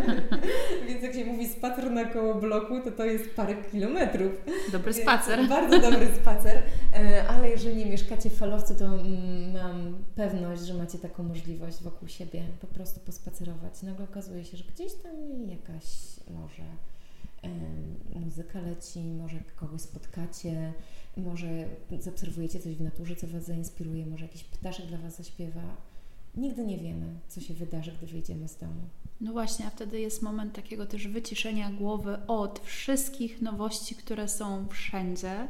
więc jak się mówi spacer na koło bloku, to to jest parę kilometrów. Dobry spacer. Bardzo dobry spacer, e, ale jeżeli mieszkacie w falowcu, to mm, mam pewność, że macie taką możliwość wokół siebie po prostu pospacerować. Nagle okazuje się, że gdzieś tam jakaś może muzyka leci, może kogoś spotkacie, może zaobserwujecie coś w naturze, co Was zainspiruje, może jakiś ptaszek dla Was zaśpiewa. Nigdy nie wiemy, co się wydarzy, gdy wyjdziemy z domu. No właśnie, a wtedy jest moment takiego też wyciszenia głowy od wszystkich nowości, które są wszędzie.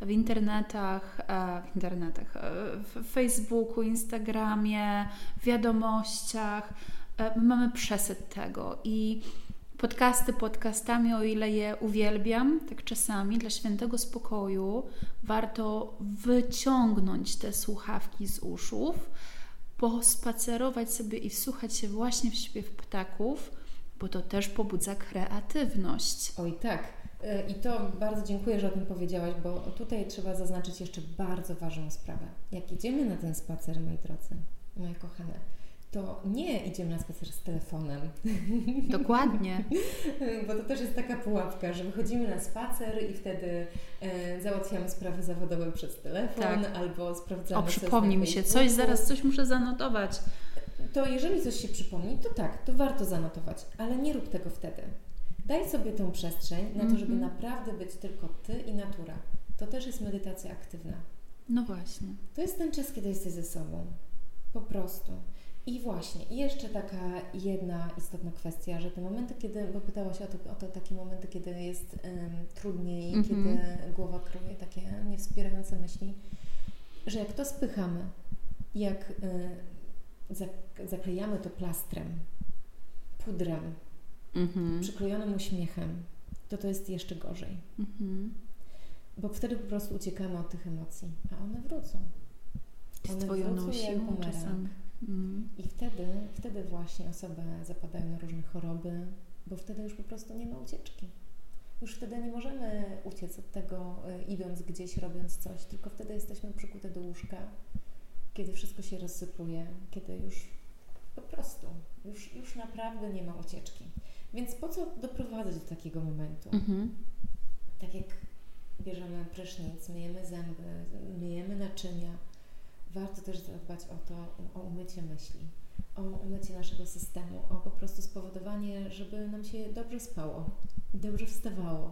W internetach, e, w internetach, e, w Facebooku, Instagramie, wiadomościach. E, my mamy przesyt tego i podcasty podcastami, o ile je uwielbiam, tak czasami dla świętego spokoju warto wyciągnąć te słuchawki z uszów, pospacerować sobie i wsłuchać się właśnie w śpiew ptaków, bo to też pobudza kreatywność. Oj tak. Y, I to bardzo dziękuję, że o tym powiedziałaś, bo tutaj trzeba zaznaczyć jeszcze bardzo ważną sprawę. Jak idziemy na ten spacer, moi drodzy, moje kochane, to nie idziemy na spacer z telefonem. Dokładnie. Bo to też jest taka pułapka, że wychodzimy na spacer i wtedy e, załatwiamy sprawy zawodowe przez telefon tak. albo sprawdzamy. O, przypomnij mi się coś, zaraz coś muszę zanotować. To jeżeli coś się przypomni, to tak, to warto zanotować, ale nie rób tego wtedy. Daj sobie tą przestrzeń na to, żeby mm -hmm. naprawdę być tylko ty i natura. To też jest medytacja aktywna. No właśnie. To jest ten czas, kiedy jesteś ze sobą. Po prostu. I właśnie, i jeszcze taka jedna istotna kwestia, że te momenty, kiedy, bo pytałaś o to, o to takie momenty, kiedy jest um, trudniej, mm -hmm. kiedy głowa kruje takie niewspierające myśli, że jak to spychamy, jak y, zak zaklejamy to plastrem, pudrem, mm -hmm. przyklejonym uśmiechem, to to jest jeszcze gorzej. Mm -hmm. Bo wtedy po prostu uciekamy od tych emocji, a one wrócą. One wrócą jak bumerang. Mm. I wtedy, wtedy właśnie osoby zapadają na różne choroby, bo wtedy już po prostu nie ma ucieczki. Już wtedy nie możemy uciec od tego, y, idąc gdzieś, robiąc coś, tylko wtedy jesteśmy przykute do łóżka, kiedy wszystko się rozsypuje, kiedy już po prostu, już, już naprawdę nie ma ucieczki. Więc po co doprowadzać do takiego momentu? Mm-hmm. Tak jak bierzemy prysznic, myjemy zęby, myjemy naczynia, warto też zadbać o to, o umycie myśli, o umycie naszego systemu, o po prostu spowodowanie, żeby nam się dobrze spało i dobrze wstawało.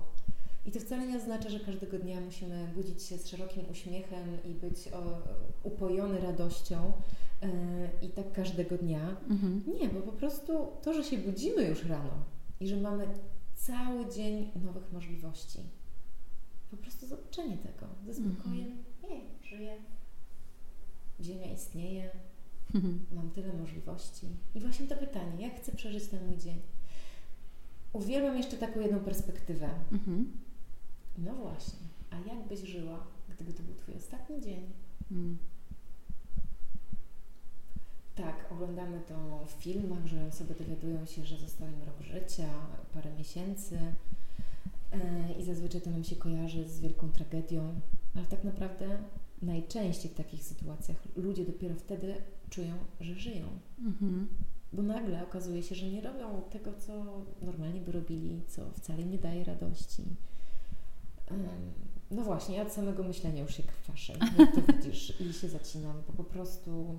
I to wcale nie oznacza, że każdego dnia musimy budzić się z szerokim uśmiechem i być o, upojony radością yy, i tak każdego dnia. Mhm. Nie, bo po prostu to, że się budzimy już rano i że mamy cały dzień nowych możliwości. Po prostu zobaczenie tego ze spokojem. Mhm. Nie, żyję, Ziemia istnieje, mhm. mam tyle możliwości. I właśnie to pytanie, jak chcę przeżyć ten mój dzień? Uwielbiam jeszcze taką jedną perspektywę. Mhm. No właśnie, a jak byś żyła, gdyby to był Twój ostatni dzień? Mhm. Tak, oglądamy to w filmach, że osoby dowiadują się, że został im rok życia, parę miesięcy yy, i zazwyczaj to nam się kojarzy z wielką tragedią, ale tak naprawdę najczęściej w takich sytuacjach ludzie dopiero wtedy czują, że żyją. Mhm. Bo nagle okazuje się, że nie robią tego, co normalnie by robili, co wcale nie daje radości. No właśnie, ja od samego myślenia już się kwaszę, jak to widzisz, i się zacinam, bo po prostu,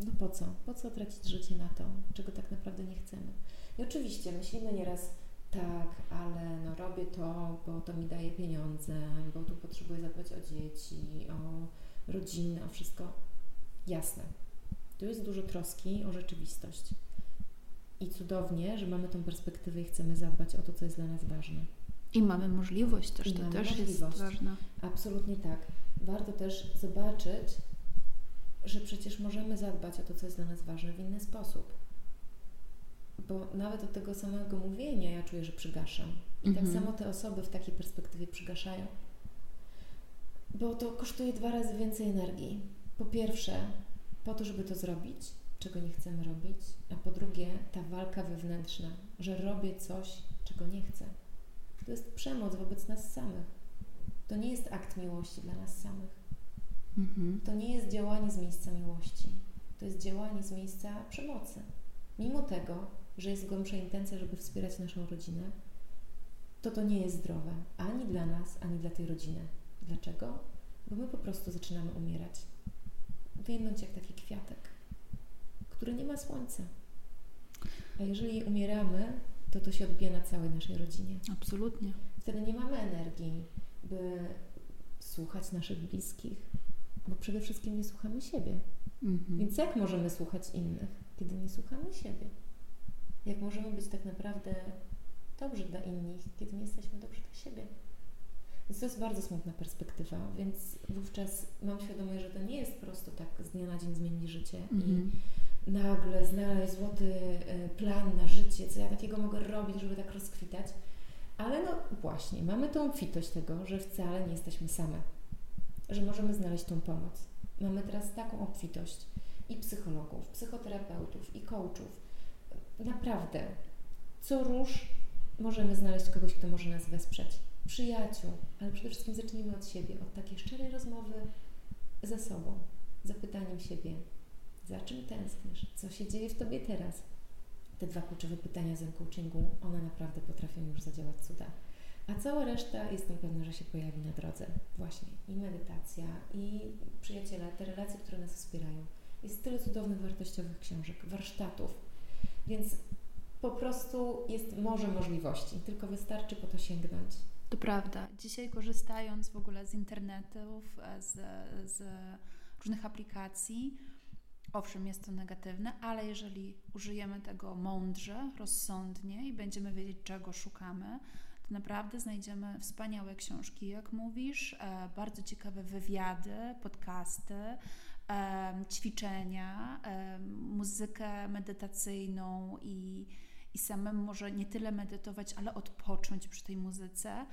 no po co? Po co tracić życie na to, czego tak naprawdę nie chcemy? I oczywiście myślimy nieraz, tak, ale no robię to, bo to mi daje pieniądze, bo tu potrzebuję zadbać o dzieci, o rodzinę, o wszystko. Jasne. Tu jest dużo troski o rzeczywistość. I cudownie, że mamy tą perspektywę i chcemy zadbać o to, co jest dla nas ważne. I mamy możliwość też, I to też możliwość. jest ważne. Absolutnie tak. Warto też zobaczyć, że przecież możemy zadbać o to, co jest dla nas ważne w inny sposób bo nawet od tego samego mówienia ja czuję, że przygaszam. I tak mhm. tak samo te osoby w takiej perspektywie przygaszają. Bo to kosztuje dwa razy więcej energii. Po pierwsze, po to, żeby to zrobić, czego nie chcemy robić, a po drugie, ta walka wewnętrzna, że robię coś, czego nie chcę. To jest przemoc wobec nas samych. To nie jest akt miłości dla nas samych. Mhm. To nie jest działanie z miejsca miłości. To jest działanie z miejsca przemocy. Mimo tego, że jest głębsza intencja, żeby wspierać naszą rodzinę, to to nie jest zdrowe ani dla nas, ani dla tej rodziny. Dlaczego? Bo my po prostu zaczynamy umierać. Więdąc jak taki kwiatek, który nie ma słońca. A jeżeli umieramy, to to się odbija na całej naszej rodzinie. Absolutnie. Wtedy nie mamy energii, by słuchać naszych bliskich, bo przede wszystkim nie słuchamy siebie. Mhm. Więc jak możemy słuchać innych, kiedy nie słuchamy siebie? Jak możemy być tak naprawdę dobrzy dla innych, kiedy nie jesteśmy dobrzy dla siebie. Więc to jest bardzo smutna perspektywa, więc wówczas mam świadomość, że to nie jest prosto tak z dnia na dzień zmienić życie i mhm. nagle znaleźć złoty e, plan na życie, co ja takiego mogę robić, żeby tak rozkwitać. Ale no właśnie, mamy tą obfitość tego, że wcale nie jesteśmy same, że możemy znaleźć tą pomoc. Mamy teraz taką obfitość i psychologów, psychoterapeutów, i coachów. Naprawdę, co róż możemy znaleźć kogoś, kto może nas wesprzeć. Przyjaciół, ale przede wszystkim zacznijmy od siebie, od takiej szczerej rozmowy ze sobą, zapytaniem siebie, za czym tęsknisz, co się dzieje w Tobie teraz. Te dwa kluczowe pytania z coachingu, one naprawdę potrafią już zadziałać cuda. A cała reszta jestem pewna, że się pojawi na drodze. Właśnie i medytacja, i przyjaciele, te relacje, które nas wspierają. Jest tyle cudownych, wartościowych książek, warsztatów. Więc po prostu jest morze możliwości, tylko wystarczy po to sięgnąć. To prawda. Dzisiaj korzystając w ogóle z internetów, e, z, z różnych aplikacji, owszem, jest to negatywne, ale jeżeli użyjemy tego mądrze, rozsądnie i będziemy wiedzieć, czego szukamy, to naprawdę znajdziemy wspaniałe książki, jak mówisz, e, bardzo ciekawe wywiady, podcasty, ćwiczenia, muzykę medytacyjną i i samym może nie tyle medytować, ale odpocząć przy tej muzyce.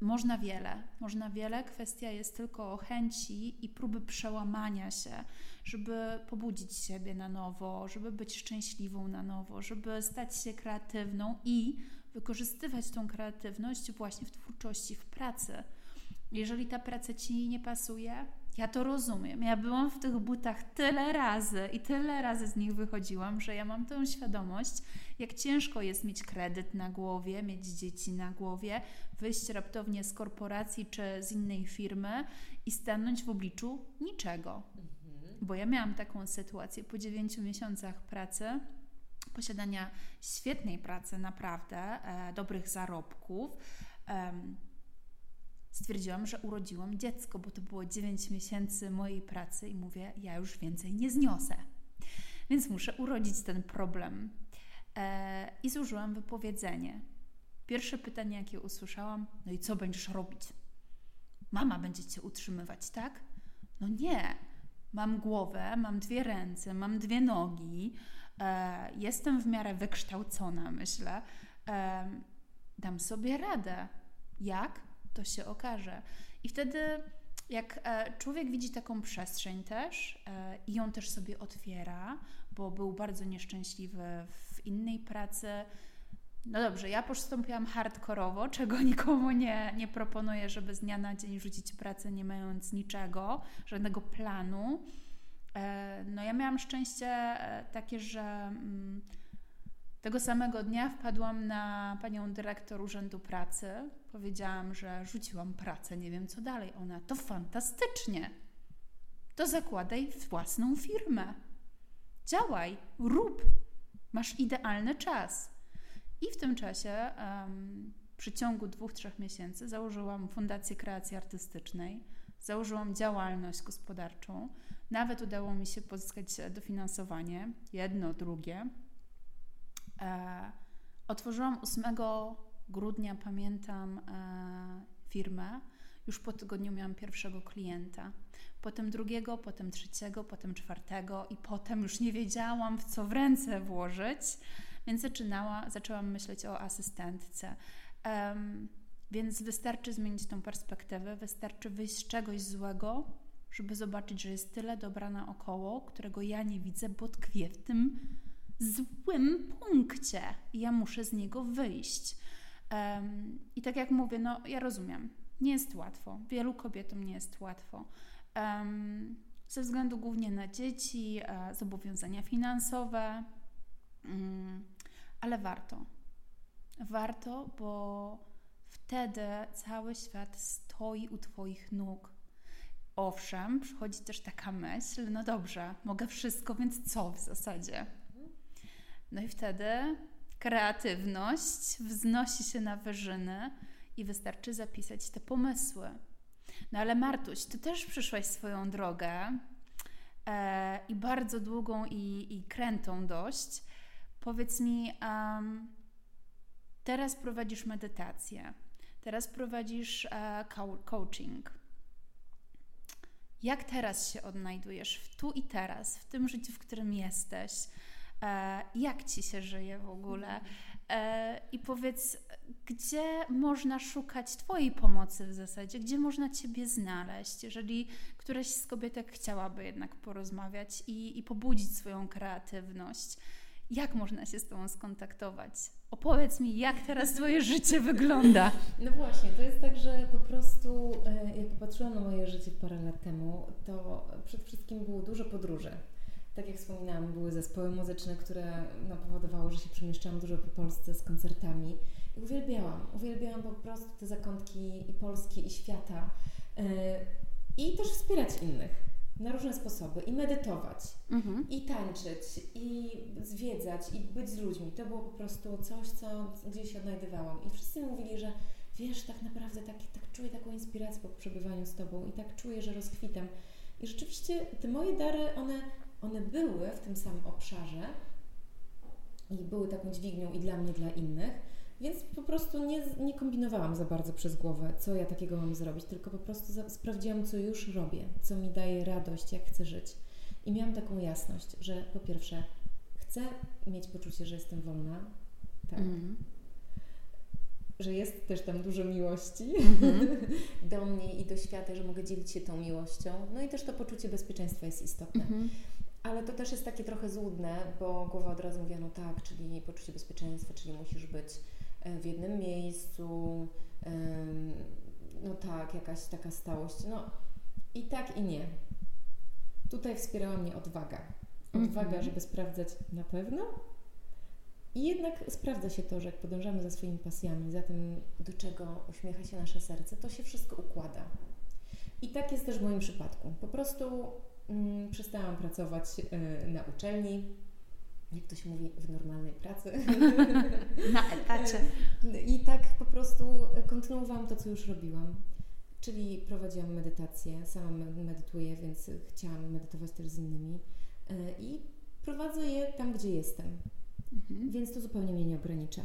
Można wiele, można wiele. Kwestia jest tylko chęci i próby przełamania się, żeby pobudzić siebie na nowo, żeby być szczęśliwą na nowo, żeby stać się kreatywną i wykorzystywać tą kreatywność właśnie w twórczości, w pracy. Jeżeli ta praca ci nie pasuje, ja to rozumiem. Ja byłam w tych butach tyle razy i tyle razy z nich wychodziłam, że ja mam tę świadomość, jak ciężko jest mieć kredyt na głowie, mieć dzieci na głowie, wyjść raptownie z korporacji czy z innej firmy i stanąć w obliczu niczego. Mhm. Bo ja miałam taką sytuację po dziewięciu miesiącach pracy posiadania świetnej pracy, naprawdę, e, dobrych zarobków. E, stwierdziłam, że urodziłam dziecko, bo to było 9 miesięcy mojej pracy i mówię, ja już więcej nie zniosę. Więc muszę urodzić ten problem. E, I zużyłam wypowiedzenie. Pierwsze pytanie, jakie usłyszałam, no i co będziesz robić? Mama będzie cię utrzymywać, tak? No nie. Mam głowę, mam dwie ręce, mam dwie nogi, e, jestem w miarę wykształcona, myślę. E, dam sobie radę. Jak? To się okaże. I wtedy, jak e, człowiek widzi taką przestrzeń też e, i ją też sobie otwiera, bo był bardzo nieszczęśliwy w innej pracy. No dobrze, ja postąpiłam hardkorowo, czego nikomu nie, nie proponuję, żeby z dnia na dzień rzucić pracę, nie mając niczego, żadnego planu. E, no ja miałam szczęście takie, że mm, tego samego dnia wpadłam na panią dyrektor Urzędu Pracy. Powiedziałam, że rzuciłam pracę, nie wiem co dalej. Ona to fantastycznie. To zakładaj własną firmę. Działaj, rób. Masz idealny czas. I w tym czasie, um, przy ciągu dwóch, trzech miesięcy, założyłam Fundację Kreacji Artystycznej, założyłam działalność gospodarczą. Nawet udało mi się pozyskać dofinansowanie, jedno, drugie E, otworzyłam 8 grudnia, pamiętam, e, firmę. Już po tygodniu miałam pierwszego klienta. Potem drugiego, potem trzeciego, potem czwartego i potem już nie wiedziałam, w co w ręce włożyć, więc zaczynała, zaczęłam myśleć o asystentce. Um, więc wystarczy zmienić tą perspektywę, wystarczy wyjść z czegoś złego, żeby zobaczyć, że jest tyle dobra naokoło, którego ja nie widzę, bo tkwię w tym złym punkcie ja muszę z niego wyjść. Um, I tak jak mówię, no ja rozumiem, nie jest łatwo. Wielu kobietom nie jest łatwo. Um, ze względu głównie na dzieci, e, zobowiązania finansowe, um, ale warto. Warto, bo wtedy cały świat stoi u Twoich nóg. Owszem, przychodzi też taka myśl, no dobrze, mogę wszystko, więc co w zasadzie? No i wtedy kreatywność wznosi się na wyżyny i wystarczy zapisać te pomysły. No ale Martuś, ty też przyszłaś swoją drogę e, i bardzo długą i, i krętą dość. Powiedz mi, um, teraz prowadzisz medytację, teraz prowadzisz e, coaching. Jak teraz się odnajdujesz w tu i teraz, w tym życiu, w którym jesteś? E, jak ci się żyje w ogóle? E, I powiedz, gdzie można szukać Twojej pomocy w zasadzie? Gdzie można Ciebie znaleźć, jeżeli któraś z kobietek chciałaby jednak porozmawiać i, i pobudzić swoją kreatywność? Jak można się z Tobą skontaktować? Opowiedz mi, jak teraz Twoje życie wygląda. No właśnie, to jest tak, że po prostu e, jak popatrzyłam na moje życie parę lat temu, to przede wszystkim było dużo podróży. Tak jak wspominałam, były zespoły muzyczne, które no, powodowało, że się przemieszczałam dużo po Polsce z koncertami. I uwielbiałam, uwielbiałam po prostu te zakątki i Polski, i świata. E, I też wspierać innych na różne sposoby i medytować, mhm. i tańczyć, i zwiedzać, i być z ludźmi. To było po prostu coś, co gdzieś odnajdywałam. I wszyscy mówili, że wiesz, tak naprawdę tak, tak czuję taką inspirację po przebywaniu z Tobą i tak czuję, że rozkwitam. I rzeczywiście te moje dary, one, one były w tym samym obszarze i były taką dźwignią i dla mnie, i dla innych. Więc po prostu nie, nie kombinowałam za bardzo przez głowę, co ja takiego mam zrobić, tylko po prostu za, sprawdziłam, co już robię, co mi daje radość, jak chcę żyć. I miałam taką jasność, że po pierwsze, chcę mieć poczucie, że jestem wolna, tak. Mm. Że jest też tam dużo miłości mm-hmm. do mnie i do świata, że mogę dzielić się tą miłością. No i też to poczucie bezpieczeństwa jest istotne. Mm-hmm. Ale to też jest takie trochę złudne, bo głowa od razu mówi, no tak, czyli poczucie bezpieczeństwa, czyli musisz być E, w jednym miejscu, no tak, jakaś taka stałość. No i tak i nie. Tutaj wspierała mnie odwaga. Odwaga, mm -hmm. żeby sprawdzać na pewno. I jednak sprawdza się to, że jak podążamy za swoimi pasjami, za tym, do czego uśmiecha się nasze serce, to się wszystko układa. I tak jest też w moim przypadku. Po prostu przestałam pracować y, na uczelni, jak to się mówi, w normalnej pracy. Na etacie. I tak po prostu kontynuowałam to, co już robiłam. Czyli prowadziłam medytację, sama medytuję, więc chciałam medytować też z innymi. E, I prowadzę je tam, gdzie jestem. Mhm. Więc to zupełnie mnie nie ogranicza.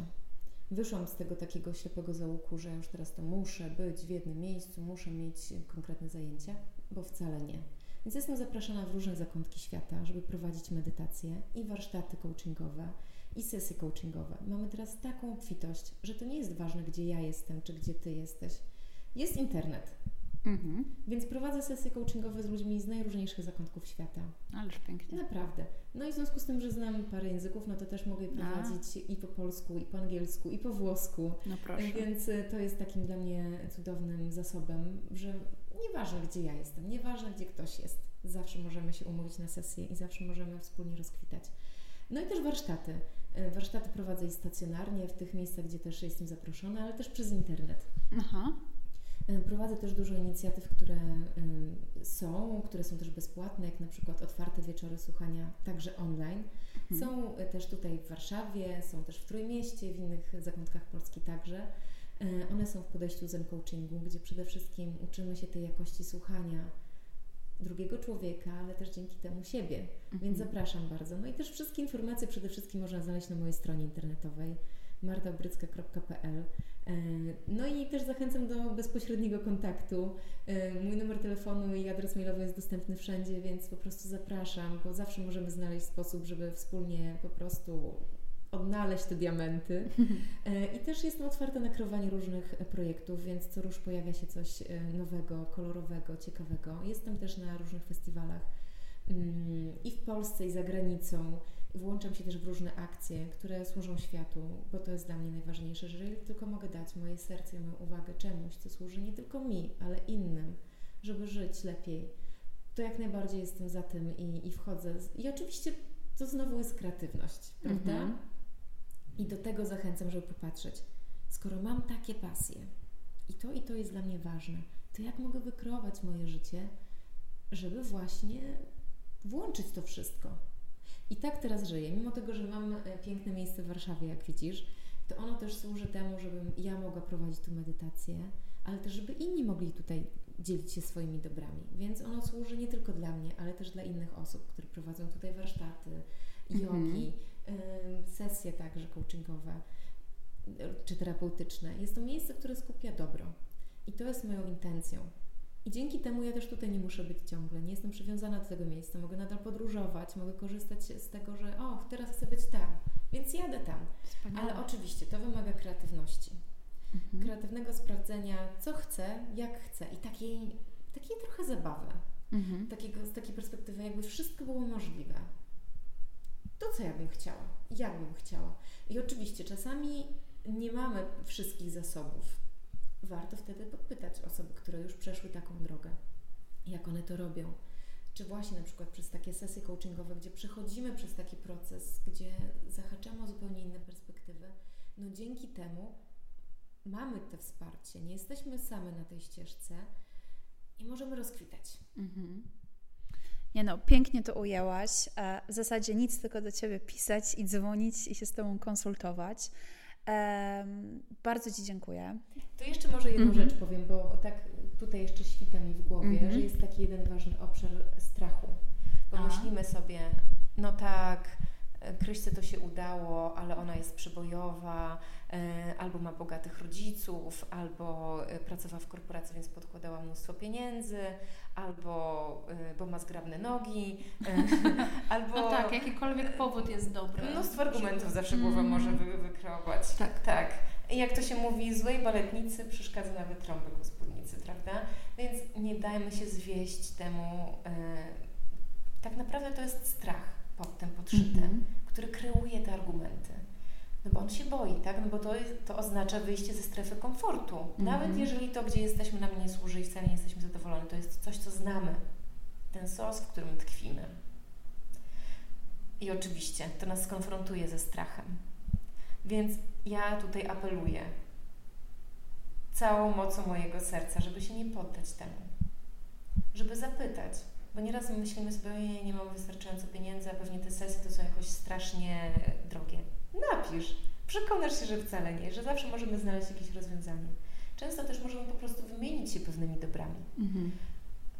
Wyszłam z tego takiego ślepego załuku, że już teraz to muszę być w jednym miejscu, muszę mieć konkretne zajęcia, bo wcale nie. Więc jestem zapraszana w różne zakątki świata, żeby prowadzić medytacje i warsztaty coachingowe, i sesje coachingowe. Mamy teraz taką obfitość, że to nie jest ważne, gdzie ja jestem, czy gdzie Ty jesteś. Jest internet. Mhm. Więc prowadzę sesje coachingowe z ludźmi z najróżniejszych zakątków świata. Ależ pięknie. Naprawdę. No i w związku z tym, że znam parę języków, no to też mogę prowadzić A. i po polsku, i po angielsku, i po włosku. No proszę. Więc y, to jest takim dla mnie cudownym zasobem, że nieważne gdzie ja jestem, nieważne gdzie ktoś jest, zawsze możemy się umówić na sesję i zawsze możemy wspólnie rozkwitać. No i też warsztaty. E, warsztaty prowadzę i stacjonarnie, w tych miejscach, gdzie też jestem zaproszona, ale też przez internet. Aha. E, prowadzę też dużo inicjatyw, które są, które są też bezpłatne, jak na przykład otwarte wieczory słuchania, także online. Mhm. Są e, też tutaj w Warszawie, są też w Trójmieście, w innych zakątkach Polski także. E, one są w podejściu zen coachingu, gdzie przede wszystkim uczymy się tej jakości słuchania drugiego człowieka, ale też dzięki temu siebie. Mhm. Więc zapraszam bardzo. No i też wszystkie informacje przede wszystkim można znaleźć na mojej stronie internetowej martaobrycka.pl e, No i też zachęcam do bezpośredniego kontaktu. E, mój numer telefonu i adres mailowy jest dostępny wszędzie, więc po prostu zapraszam, bo zawsze możemy znaleźć sposób, żeby wspólnie po prostu odnaleźć te diamenty. E, I też jestem otwarta na kreowanie różnych projektów, więc co rusz pojawia się coś e, nowego, kolorowego, ciekawego. Jestem też na różnych festiwalach mm, i w Polsce, i za granicą. Włączam się też w różne akcje, które służą światu, bo to jest dla mnie najważniejsze, że jeżeli tylko mogę dać moje serce i moją uwagę czemuś, co służy nie tylko mi, ale innym, żeby żyć lepiej, to jak najbardziej jestem za tym i, i wchodzę. I oczywiście to znowu jest kreatywność, prawda? Mhm. I do tego zachęcam, żeby popatrzeć. Skoro mam takie pasje i to i to jest dla mnie ważne, to jak mogę wykreować moje życie, żeby właśnie włączyć to wszystko? I tak teraz żyję. Mimo tego, że mam e, piękne miejsce w Warszawie, jak widzisz, to ono też służy temu, żebym ja mogła prowadzić tu medytację, ale też, żeby inni mogli tutaj dzielić się swoimi dobrami. Więc ono służy nie tylko dla mnie, ale też dla innych osób, które prowadzą tutaj warsztaty, jogi, mhm sesje także coachingowe czy terapeutyczne. Jest to miejsce, które skupia dobro. I to jest moją intencją. I dzięki temu ja też tutaj nie muszę być ciągle. Nie jestem przywiązana do tego miejsca. Mogę nadal podróżować, mogę korzystać z tego, że o, teraz chcę być tam. Więc jadę tam. Wspaniale. Ale oczywiście to wymaga kreatywności. Mhm. Kreatywnego sprawdzenia, co chcę, jak chcę i takiej, takiej trochę zabawy. Mhm. Takiego, z takiej perspektywy, jakby wszystko było możliwe. To, co ja bym chciała, jak bym chciała. I oczywiście czasami nie mamy wszystkich zasobów. Warto wtedy podpytać osoby, które już przeszły taką drogę, jak one to robią. Czy właśnie na przykład przez takie sesje coachingowe, gdzie przechodzimy przez taki proces, gdzie zahaczamy o zupełnie inne perspektywy, no dzięki temu mamy te wsparcie, nie jesteśmy same na tej ścieżce i możemy rozkwitać. Mhm. Nie no, pięknie to ujęłaś. W zasadzie nic, tylko do Ciebie pisać i dzwonić i się z Tobą konsultować. Um, bardzo Ci dziękuję. To jeszcze może jedną -hmm. rzecz powiem, bo tak tutaj jeszcze świta mi w głowie, -hmm. że jest taki jeden ważny obszar strachu. Bo A. myślimy sobie, no tak, Kryśce to się udało, ale ona jest przebojowa, e, albo ma bogatych rodziców, albo e, pracowała w korporacji, więc podkładała mnóstwo pieniędzy, albo e, bo ma zgrabne nogi, albo... No tak, jakikolwiek powód jest dobry. Mnóstwo argumentów zawsze głowa mm. może wy, wykreować. Tak. Tak. I jak to się mówi, złej baletnicy przeszkadza nawet trąbek u spódnicy, prawda? Więc nie dajmy się zwieść temu. tak naprawdę to jest strach pod tym podszyte, mm -hmm. który kreuje te argumenty. No bo on się boi, tak? No bo to, to oznacza wyjście ze strefy komfortu. Mm -hmm. Nawet jeżeli to, gdzie jesteśmy, nam nie służy i wcale nie jesteśmy zadowoleni, to jest coś, co znamy. Ten sos, w którym tkwimy. I oczywiście to nas skonfrontuje ze strachem. Więc ja tutaj apeluję całą mocą mojego serca, żeby się nie poddać temu. Żeby zapytać, bo nieraz myślimy sobie, nie mamy wystarczająco pieniędzy, a pewnie te sesje to są jakoś strasznie drogie. Napisz. Przekonasz się, że wcale nie, że zawsze możemy znaleźć jakieś rozwiązanie. Często też możemy po prostu wymienić się pewnymi dobrami. Mhm.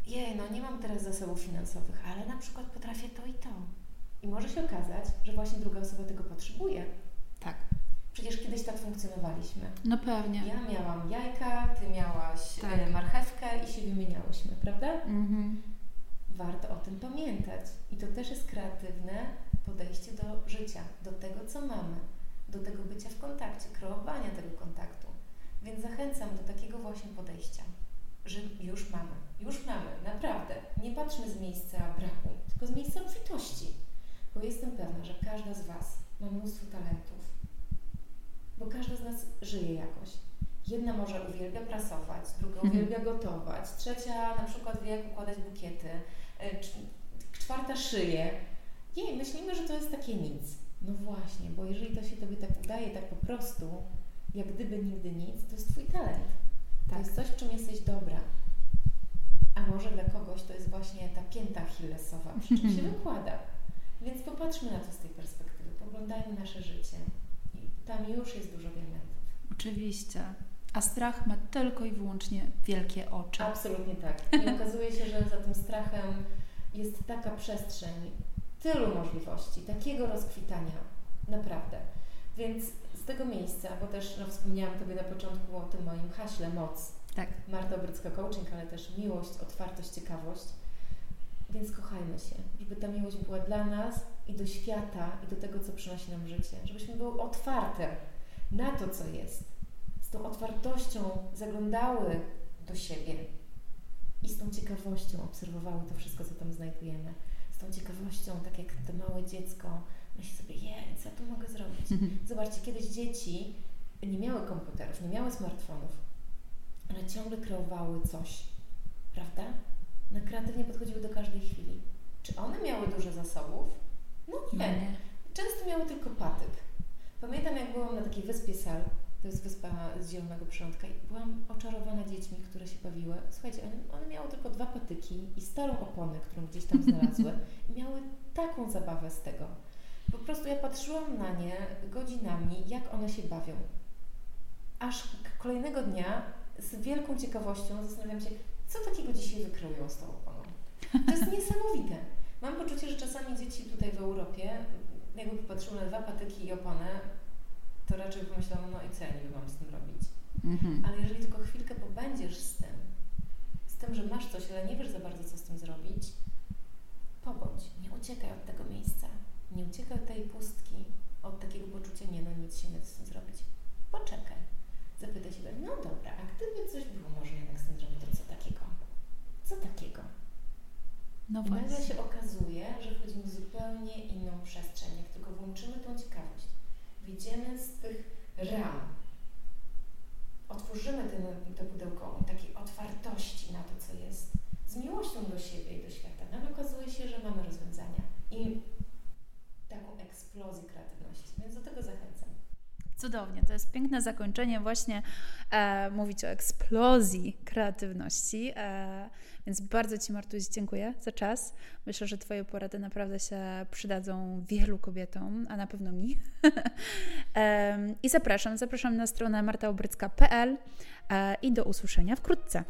Jej, no nie mam teraz zasobów finansowych, ale na przykład potrafię to i to. I może się okazać, że właśnie druga osoba tego potrzebuje. Tak. Przecież kiedyś tak funkcjonowaliśmy. No pewnie. Ja miałam jajka, ty miałaś tak. E, marchewkę i się wymieniałyśmy, prawda? Mhm warto o tym pamiętać. I to też jest kreatywne podejście do życia, do tego, co mamy, do tego bycia w kontakcie, kreowania tego kontaktu. Więc zachęcam do takiego właśnie podejścia, że już mamy, już mamy, naprawdę. Nie patrzmy z miejsca braku, tylko z miejsca obfitości, bo jestem pewna, że każda z Was ma mnóstwo talentów, bo każda z nas żyje jakoś. Jedna może uwielbia prasować, druga mhm. uwielbia gotować, trzecia na przykład wie, jak układać bukiety, czwarta szyje. Nie, myślimy, że to jest takie nic. No właśnie, bo jeżeli to się Tobie tak udaje, tak po prostu, jak gdyby nigdy nic, to jest Twój talent. Tak. To jest coś, w czym jesteś dobra. A może dla kogoś to jest właśnie ta pięta achillesowa, przy czym się wykłada. Więc popatrzmy na to z tej perspektywy, poglądajmy nasze życie. I tam już jest dużo diamentów. Oczywiście. A strach ma tylko i wyłącznie wielkie oczy. Absolutnie tak. I okazuje się, że za tym strachem jest taka przestrzeń, tylu możliwości, takiego rozkwitania. Naprawdę. Więc z tego miejsca, bo też no, wspomniałam Tobie na początku o tym moim haśle moc. Tak. Marta Obrycka Coaching, ale też miłość, otwartość, ciekawość. Więc kochajmy się, żeby ta miłość była dla nas i do świata i do tego, co przynosi nam życie. Żebyśmy były otwarte na to, co jest tą otwartością zaglądały do siebie i z tą ciekawością obserwowały to wszystko, co tam znajdujemy. Z tą ciekawością, tak jak to małe dziecko, myśli sobie, je, co ja tu mogę zrobić? Mhm. Zobaczcie, kiedyś dzieci nie miały komputerów, nie miały smartfonów, ale ciągle kreowały coś, prawda? One kreatywnie podchodziły do każdej chwili. Czy one miały dużo zasobów? No nie. Często miały tylko patyk. Pamiętam, jak byłam na takiej wyspie Sal, to jest wyspa z zielonego przyrządka i byłam oczarowana dziećmi, które się bawiły. Słuchajcie, one, one miały tylko dwa patyki i starą oponę, którą gdzieś tam znalazły i miały taką zabawę z tego. Po prostu ja patrzyłam na nie godzinami, jak one się bawią. Aż kolejnego dnia z wielką ciekawością zastanawiam się, co takiego dzisiaj wykreują z tą oponą. To jest niesamowite. Mam poczucie, że czasami dzieci tutaj w Europie, jakby popatrzyły na dwa patyki i oponę, to raczej pomyślałam, no i co ja nie mam z tym robić. Mhm. Ale jeżeli tylko chwilkę pobędziesz z tym, z tym, że masz coś, ale nie wiesz za bardzo, co z tym zrobić, pobądź, nie uciekaj od tego miejsca, nie uciekaj od tej pustki, od takiego poczucia, nie no, nic się nie da z tym zrobić. Poczekaj. Zapytaj się, no dobra, a gdyby coś było może jednak z tym zrobić, to co takiego? Co takiego? No I nagle się okazuje, że wchodzimy w zupełnie inną przestrzeń, jak tylko włączymy tą ciekawość. Wyjdziemy z tych ram, otworzymy ten, to pudełko takiej otwartości na to, co jest, z miłością do siebie i do świata, nagle okazuje się, że mamy rozwiązania i taką eksplozję kreatywności, więc do tego zachęcam. Cudownie, to jest piękne zakończenie właśnie e, mówić o eksplozji kreatywności. E, więc bardzo Ci, Martuś, dziękuję za czas. Myślę, że Twoje porady naprawdę się przydadzą wielu kobietom, a na pewno mi. I zapraszam, zapraszam na stronę martaobrycka.pl e, i do usłyszenia wkrótce.